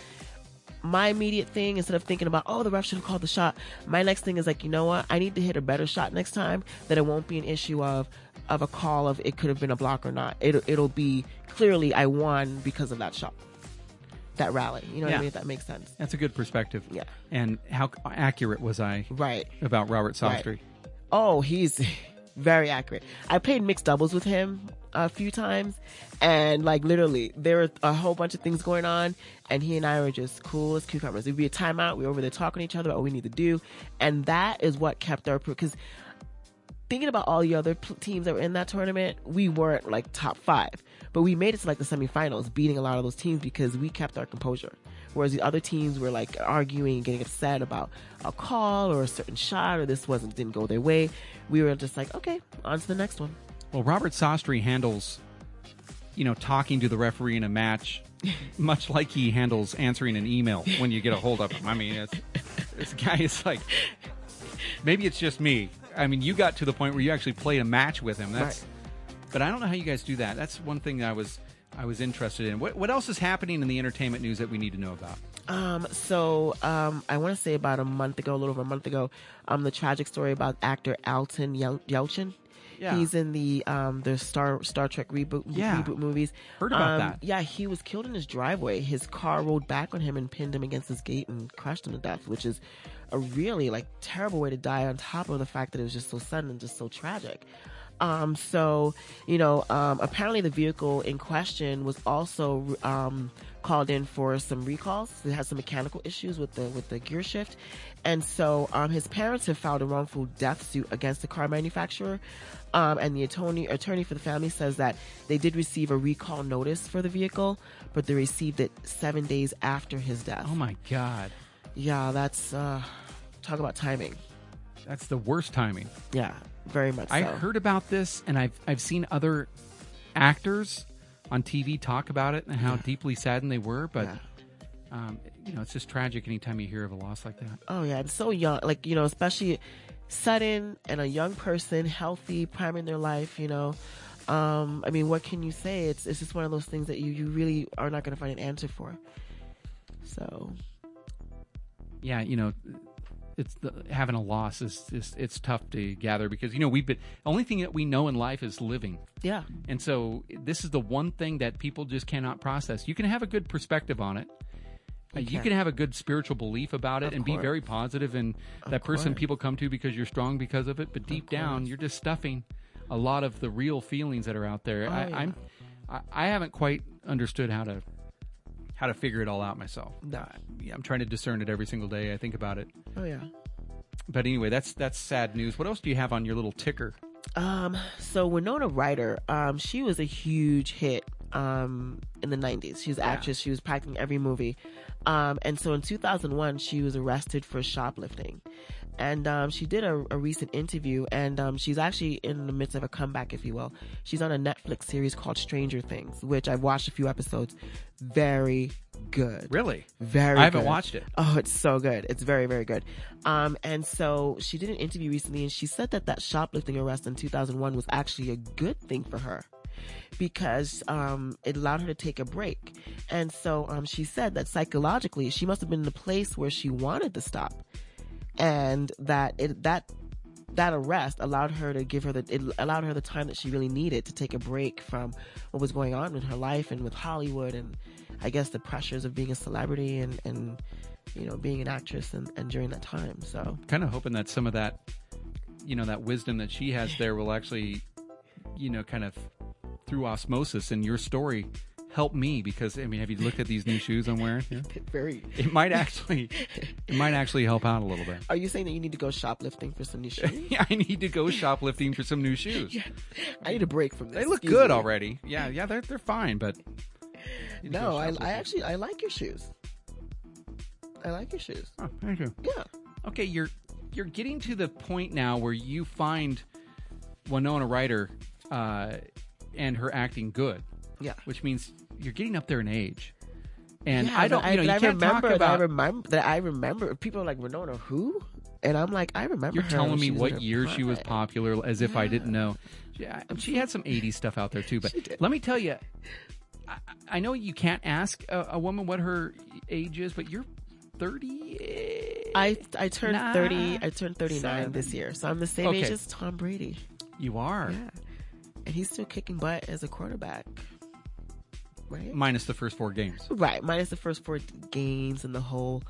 my immediate thing instead of thinking about oh the ref should have called the shot, my next thing is like you know what I need to hit a better shot next time that it won't be an issue of of a call of it could have been a block or not. It'll it'll be clearly I won because of that shot, that rally. You know what I mean? If that makes sense. That's a good perspective. Yeah. And how accurate was I Right. about Robert Right. Sostre? Oh, he's very accurate. I played mixed doubles with him a few times, and like literally, there were a whole bunch of things going on, and he and I were just cool as cucumbers. There'd be a timeout. We were over there talking to each other about what we need to do, and that is what kept our because thinking about all the other teams that were in that tournament, we weren't like top five, but we made it to like the semifinals, beating a lot of those teams because we kept our composure. Whereas the other teams were like arguing and getting upset about a call or a certain shot or this wasn't didn't go their way. We were just like, okay, on to the next one. Well, Robert Sostre handles, you know, talking to the referee in a match, much like he handles answering an email when you get a hold of him. I mean, it's, this guy is like maybe it's just me. I mean, you got to the point where you actually played a match with him. That's, but I don't know how you guys do that. That's one thing that I was I was interested in. What what else is happening in the entertainment news that we need to know about? Um, so um, I want to say about a month ago, a little over a month ago, um, the tragic story about actor Anton Yel- Yelchin. Yeah. He's in the um the Star Star Trek reboot Yeah. reboot movies. Heard about Um, that. Yeah, he was killed in his driveway. His car rolled back on him and pinned him against his gate and crashed him to death, which is a really like terrible way to die. On top of the fact that it was just so sudden and just so tragic. Um, so, you know, um, apparently the vehicle in question was also um, called in for some recalls. It had some mechanical issues with the with the gear shift, and so um, his parents have filed a wrongful death suit against the car manufacturer. Um, and the attorney attorney for the family says that they did receive a recall notice for the vehicle, but they received it seven days after his death. Oh my god, Yeah, that's uh, talk about timing. that's the worst timing. Yeah, very much. I so. heard about this, and I've I've seen other actors on TV talk about it and how deeply saddened they were. But Yeah. um, you know, it's just tragic anytime you hear of a loss like that. Oh yeah, and so young, like you know, especially sudden and a young person, healthy, prime in their life. You know, um, I mean, what can you say? It's it's just one of those things that you you really are not going to find an answer for. So Yeah, you know, it's the, having a loss is, is it's tough to gather because you know we've been the only thing that we know in life is living. yeah, And so this is the one thing that people just cannot process. You can have a good perspective on it. Uh, You, can. can have a good spiritual belief about it Of and be very positive and that person people come to because you're strong because of it. But deep down, you're just stuffing a lot of the real feelings that are out there. Oh, I, yeah. I'm, I, I haven't quite understood how to how to figure it all out myself. No. Yeah, I'm trying to discern it every single day. I think about it. oh yeah. But anyway, that's that's sad news. What else do you have on your little ticker? Um, so Winona Ryder, um, she was a huge hit um, in the 90s. She was an actress. She was practicing every movie. Um, and so in 2001, she was arrested for shoplifting. And um, she did a, a recent interview, and um, she's actually in the midst of a comeback, if you will. She's on a Netflix series called Stranger Things, which I've watched a few episodes. Very good. Really? Very I haven't good. watched it. Oh, it's so good. It's very, very good. Um, and so she did an interview recently and she said that that shoplifting arrest in 2001 was actually a good thing for her because um, it allowed her to take a break. And so um, she said that psychologically she must have been in a place where she wanted to stop and that it, that that arrest allowed her to give her the it allowed her the time that she really needed to take a break from what was going on in her life and with Hollywood and I guess the pressures of being a celebrity and and you know being an actress and, and during that time so kind of hoping that some of that you know that wisdom that she has there will actually you know kind of through osmosis and your story help me because i mean have you looked at these new shoes i'm wearing? Yeah. very. It might actually it might actually help out a little bit. Are you saying that you need to go shoplifting for some new shoes? Yeah i need to go shoplifting for some new shoes. I need a break from this. They look Excuse good me. already. Yeah yeah they're, they're fine but no I, I actually I like your shoes. I like your shoes. Oh, thank you. Yeah. Okay you're you're getting to the point now where you find winona ryder uh, and her acting good yeah which means you're getting up there in age. And Yeah, I don't, but you know, you can't talk remember that I remember that I remember people are like Winona who, and I'm like I remember. You're telling me she what year she was popular, as if I didn't know. Yeah, she had some '80s stuff out there too. But let me tell you, I, I know you can't ask a, a woman what her age is, but you're 30. I I turned Nah. thirty. I turned thirty nine Seven. this year, so I'm the same age as Tom Brady. You are Yeah, and he's still kicking butt as a quarterback. Right. minus the first four games. Right, minus the first four games and the whole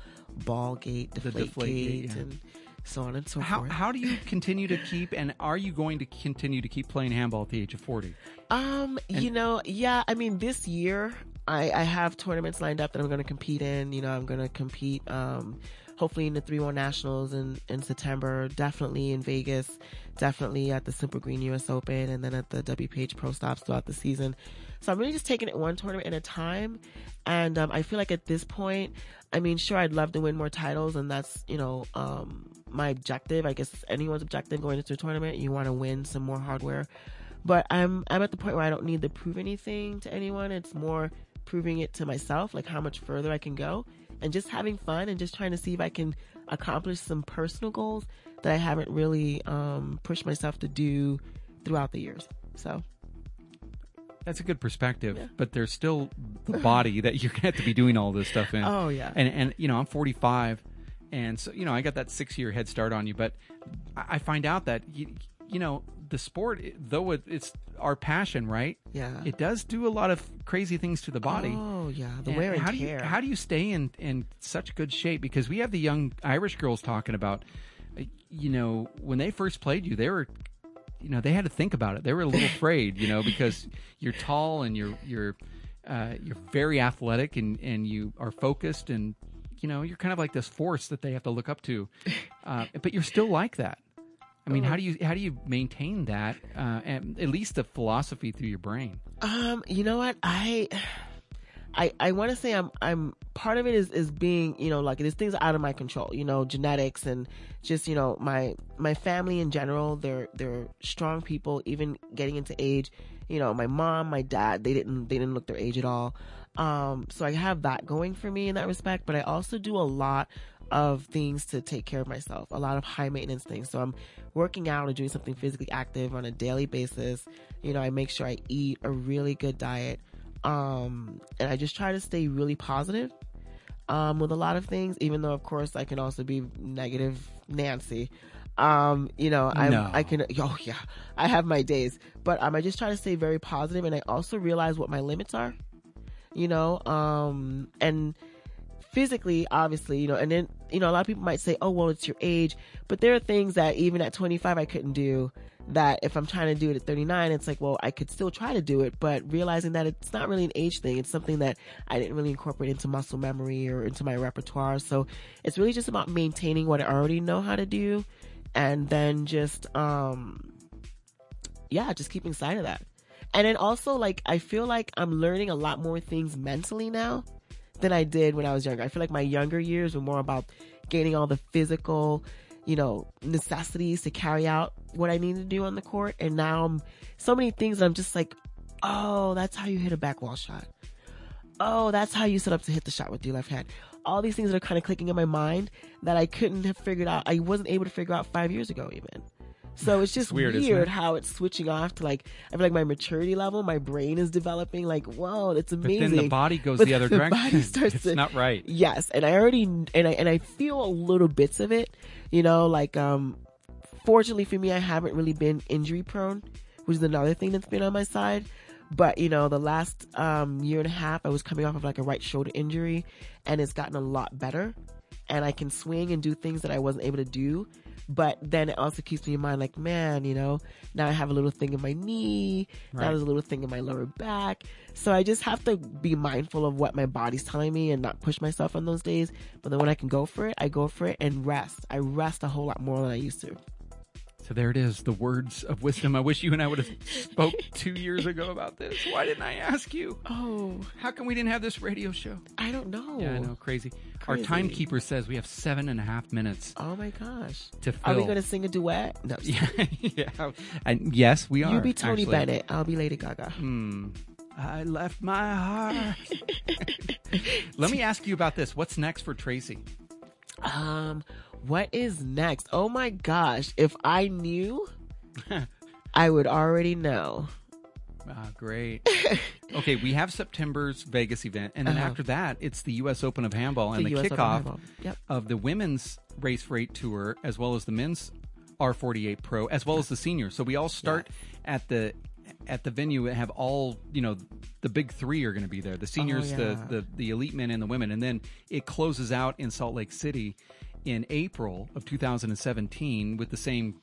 ball gate, The deflate, deflate gate, yeah. and so on and so How forth. how do you continue to keep, and are you going to continue to keep playing handball at the age of 40? Um, you know, yeah, I mean, this year I, I have tournaments lined up that I'm going to compete in. You know, I'm going to compete, um, hopefully in the 3 1 Nationals in, in September, definitely in Vegas, definitely at the Simple Green US Open, and then at the WPH Pro Stops throughout the season. So I'm really just taking it one tournament at a time. And um, I feel like at this point, I mean, sure, I'd love to win more titles, and that's, you know, um, my objective. I guess anyone's objective going into a tournament, you want to win some more hardware but I'm I'm at the point where I don't need to prove anything to anyone. It's more proving it to myself, like how much further I can go, and just having fun and just trying to see if I can accomplish some personal goals that I haven't really um, pushed myself to do throughout the years. So That's a good perspective, but there's still the body that you're gonna have to be doing all this stuff in. Oh, yeah. and and you know I'm 45, and so you know I got that six year head start on you, but I I find out that you, you know the sport, though it, it's our passion, right? Yeah. it does do a lot of crazy things to the body. Oh yeah, the And wear and how do you tear. how do you stay in in such good shape? Because we have the young Irish girls talking about, uh, you know, when they first played you, they were, you know, they had to think about it. They were a little afraid, you know, because you're tall and you're you're uh, you're very athletic and and you are focused and you know you're kind of like this force that they have to look up to, uh, but you're still like that. I mean, how do you how do you maintain that? Uh, and at least the philosophy through your brain. Um, you know what? I I I want to say I'm I'm part of it is is being, you know, like there's things out of my control, you know, genetics and just, you know, my my family in general, they're they're strong people even getting into age. You know, my mom, my dad, they didn't they didn't look their age at all. Um, so I have that going for me in that respect, but I also do a lot of things to take care of myself, a lot of high maintenance things. So I'm working out or doing something physically active on a daily basis. You know, I make sure I eat a really good diet. Um, and I just try to stay really positive, um, with a lot of things, even though of course I can also be negative Nancy. Um, you know, I No. I can, oh yeah, I have my days, but, um, I just try to stay very positive and I also realize what my limits are, you know, um, and, physically, obviously, you know, and then, you know, a lot of people might say, oh, well, it's your age. But there are things that even at 25 I couldn't do that if I'm trying to do it at 39, it's like, well, I could still try to do it, but realizing that it's not really an age thing. It's something that I didn't really incorporate into muscle memory or into my repertoire. So it's really just about maintaining what I already know how to do and then just, um, yeah, just keeping sight of that. And then also, like, I feel like I'm learning a lot more things mentally now than I did when I was younger. I feel like my younger years were more about gaining all the physical, you know, necessities to carry out what I need to do on the court. And now I'm so many things I'm just like, oh, that's how you hit a back wall shot. Oh, that's how you set up to hit the shot with your left hand. All these things that are kind of clicking in my mind that I couldn't have figured out. I wasn't able to figure out five years ago, even. So it's just weird, weird, it? how it's switching off to like I feel like my maturity level, my brain is developing. Like, whoa, it's But amazing. then the body goes But the other the direction. body starts it's to- not right. Yes, and I already and I and I feel a little bits of it. You know, like um, fortunately for me, I haven't really been injury prone, which is another thing that's been on my side. But you know, the last um year and a half, I was coming off of like a right shoulder injury, and it's gotten a lot better, and I can swing and do things that I wasn't able to do. But then it also keeps me in mind, like, man, you know, now I have a little thing in my knee, now Right. there's a little thing in my lower back. So I just have to be mindful of what my body's telling me and not push myself on those days. But then when I can go for it, I go for it and rest. I rest a whole lot more than I used to. So there it is, the words of wisdom. I wish you and I would have spoke two years ago about this. Why didn't I ask you? Oh, How come we didn't have this radio show? I don't know. Yeah, I know, crazy. Our timekeeper says we have seven and a half minutes Oh my gosh. to Are we going to sing a duet? No. yeah, yeah. And yes, we are. You be Tony actually. Bennett. I'll be Lady Gaga. Hmm. I left my heart. Let me ask you about this. What's next for Tracy? Um, what is next? Oh my gosh. If I knew, I would already know. Ah, great. okay, we have September's Vegas event, and then Uh-huh. after that, it's the U.S. Open of Handball and The the, kickoff Yep. of the women's Race Eight Tour, as well as the men's R48 Pro, as well as the seniors. So we all start at the at the venue and have all you know the big three are going to be there the seniors yeah. the, the the elite men and the women and then it closes out in salt lake city in april of 2017 with the same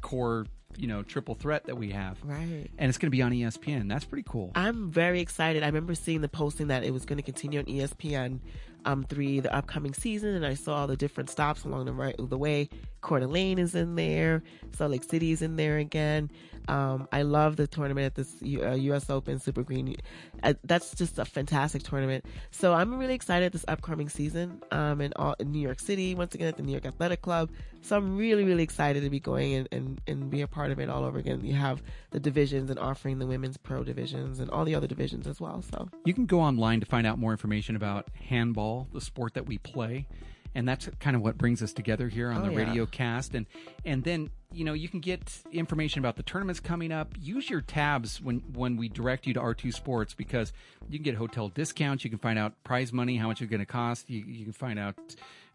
core you know triple threat that we have Right. and it's going to be on espn that's pretty cool I'm very excited. I remember seeing the posting that it was going to continue on ESPN um, three the upcoming season, and I saw all the different stops along the right the way. Coeur d'Alene is in there, Salt Lake City is in there again. Um, I love the tournament at this U- uh, U.S. Open Super Green. Uh, that's just a fantastic tournament. So I'm really excited this upcoming season um, in, all, in New York City once again at the New York Athletic Club. So I'm really really excited to be going and, and, and be a part of it all over again. You have the divisions and offering the women's pro divisions and all the other divisions as well. So you can go online to find out more information about handball handball, the sport that we play. And that's kind of what brings us together here on Oh, the yeah. radio cast. And and then you know you can get information about the tournaments coming up. Use your tabs when when we direct you to R2 Sports because you can get hotel discounts. You can find out prize money, how much it's going to cost. You, you can find out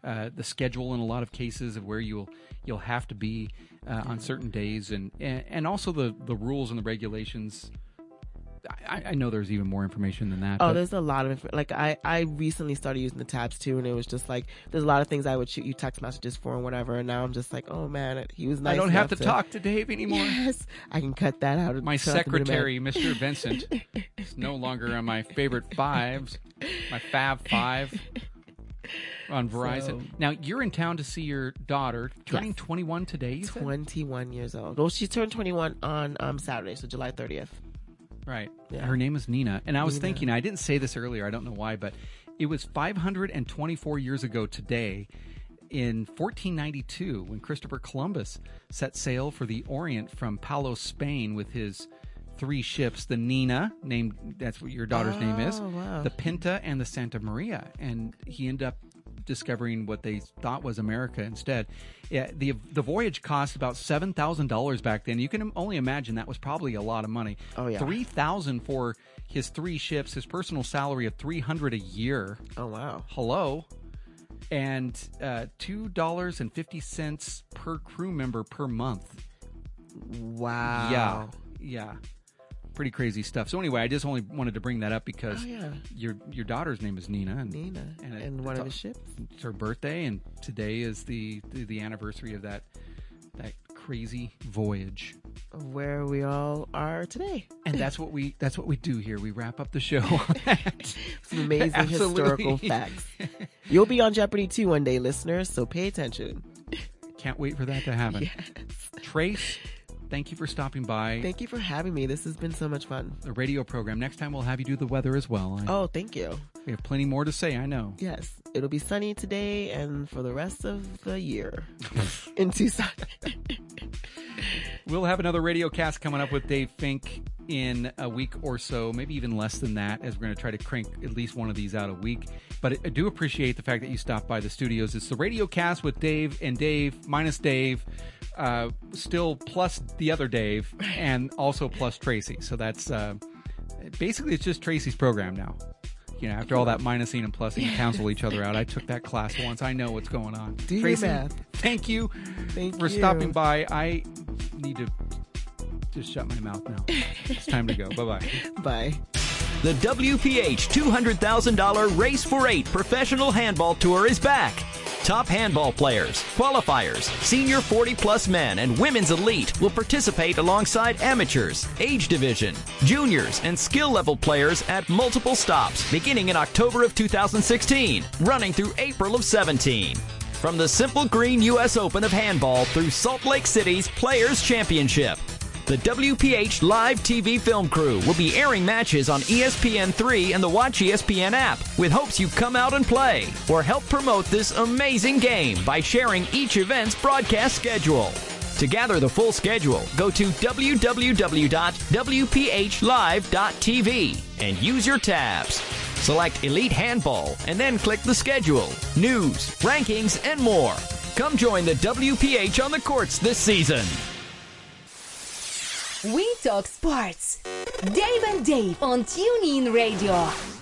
uh, the schedule in a lot of cases of where you'll you'll have to be uh, on certain days, and, and also the the rules and the regulations. I, I know there's even more information than that. Oh, but- there's a lot of inf- like I I recently started using the tabs too, and it was just like there's a lot of things I would shoot you text messages for and whatever, and now I'm just like, oh man, he was nice. I don't have enough to talk to Dave anymore. Yes, I can cut that out. My shut up in a minute. secretary, Mr. Vincent, is no longer on my favorite fives, my Fab Five on Verizon. So- now you're in town to see your daughter turning 21 today. You said? 21 years old. Well, she turned 21 on um, Saturday, so July 30th. Right. Yeah. Her name is Nina. And I was Nina. thinking, I didn't say this earlier, I don't know why, but it was 524 years ago today in 1492 when Christopher Columbus set sail for the Orient from Palos, Spain with his three ships, the Nina, named that's what your daughter's name is, Oh, wow. the Pinta and the Santa Maria, and he ended up discovering what they thought was America instead. Yeah, the the voyage cost about seven thousand dollars back then. You can only imagine that was probably a lot of money. Oh, yeah. three thousand for his three ships, his personal salary of three hundred a year. Oh wow. Hello. And uh, two dollars and fifty cents per crew member per month. Wow. Yeah, yeah, pretty crazy stuff. So anyway, I just only wanted to bring that up because Oh, yeah. your your daughter's name is Nina, and Nina. and, it- And one of his ships. It's her birthday, and today is the the, the anniversary of that that crazy voyage. Where we all are today. And that's what we that's what we do here. We wrap up the show. Some amazing Absolutely. historical facts. You'll be on Jeopardy too one day, listeners, so pay attention. Can't wait for that to happen. Trace, thank you for stopping by Thank you for having me. This has been so much fun. the radio program. Next time we'll have you do the weather as well. I- Oh, thank you. We have plenty more to say. I know. Yes, it'll be sunny today and for the rest of the year in Tucson. We'll have another radio cast coming up with Dave Fink in a week or so, maybe even less than that, as we're going to try to crank at least one of these out a week. But I do appreciate the fact that you stopped by the studios. It's the radio cast with Dave and Dave minus Dave, uh, still plus the other Dave, and also plus Tracy. So that's uh, basically it's just Tracy's program now. You know, after all that minusing and plusing and cancel each other out, I took that class once. I know what's going on. Do Tracy, thank you Thank for you. stopping by. I need to just shut my mouth now. it's time to go. Bye bye. Bye. The WPH $200,000 Race for Eight Professional Handball Tour is back. Top handball players, qualifiers, senior 40 plus men, and women's elite will participate alongside amateurs, age division, juniors, and skill level players at multiple stops beginning in October of 2016, running through April of 17. From the Simple Green U.S. Open of Handball through Salt Lake City's Players Championship. The WPH Live TV film crew will be airing matches on E ESPN3 and the Watch ESPN app with hopes you come out and play or help promote this amazing game by sharing each event's broadcast schedule. To gather the full schedule, go to www.wphlive.tv and use your tabs. Select Elite Handball and then click the schedule, news, rankings, and more. Come join the WPH on the courts this season. We talk sports. Dave and Dave on TuneIn Radio.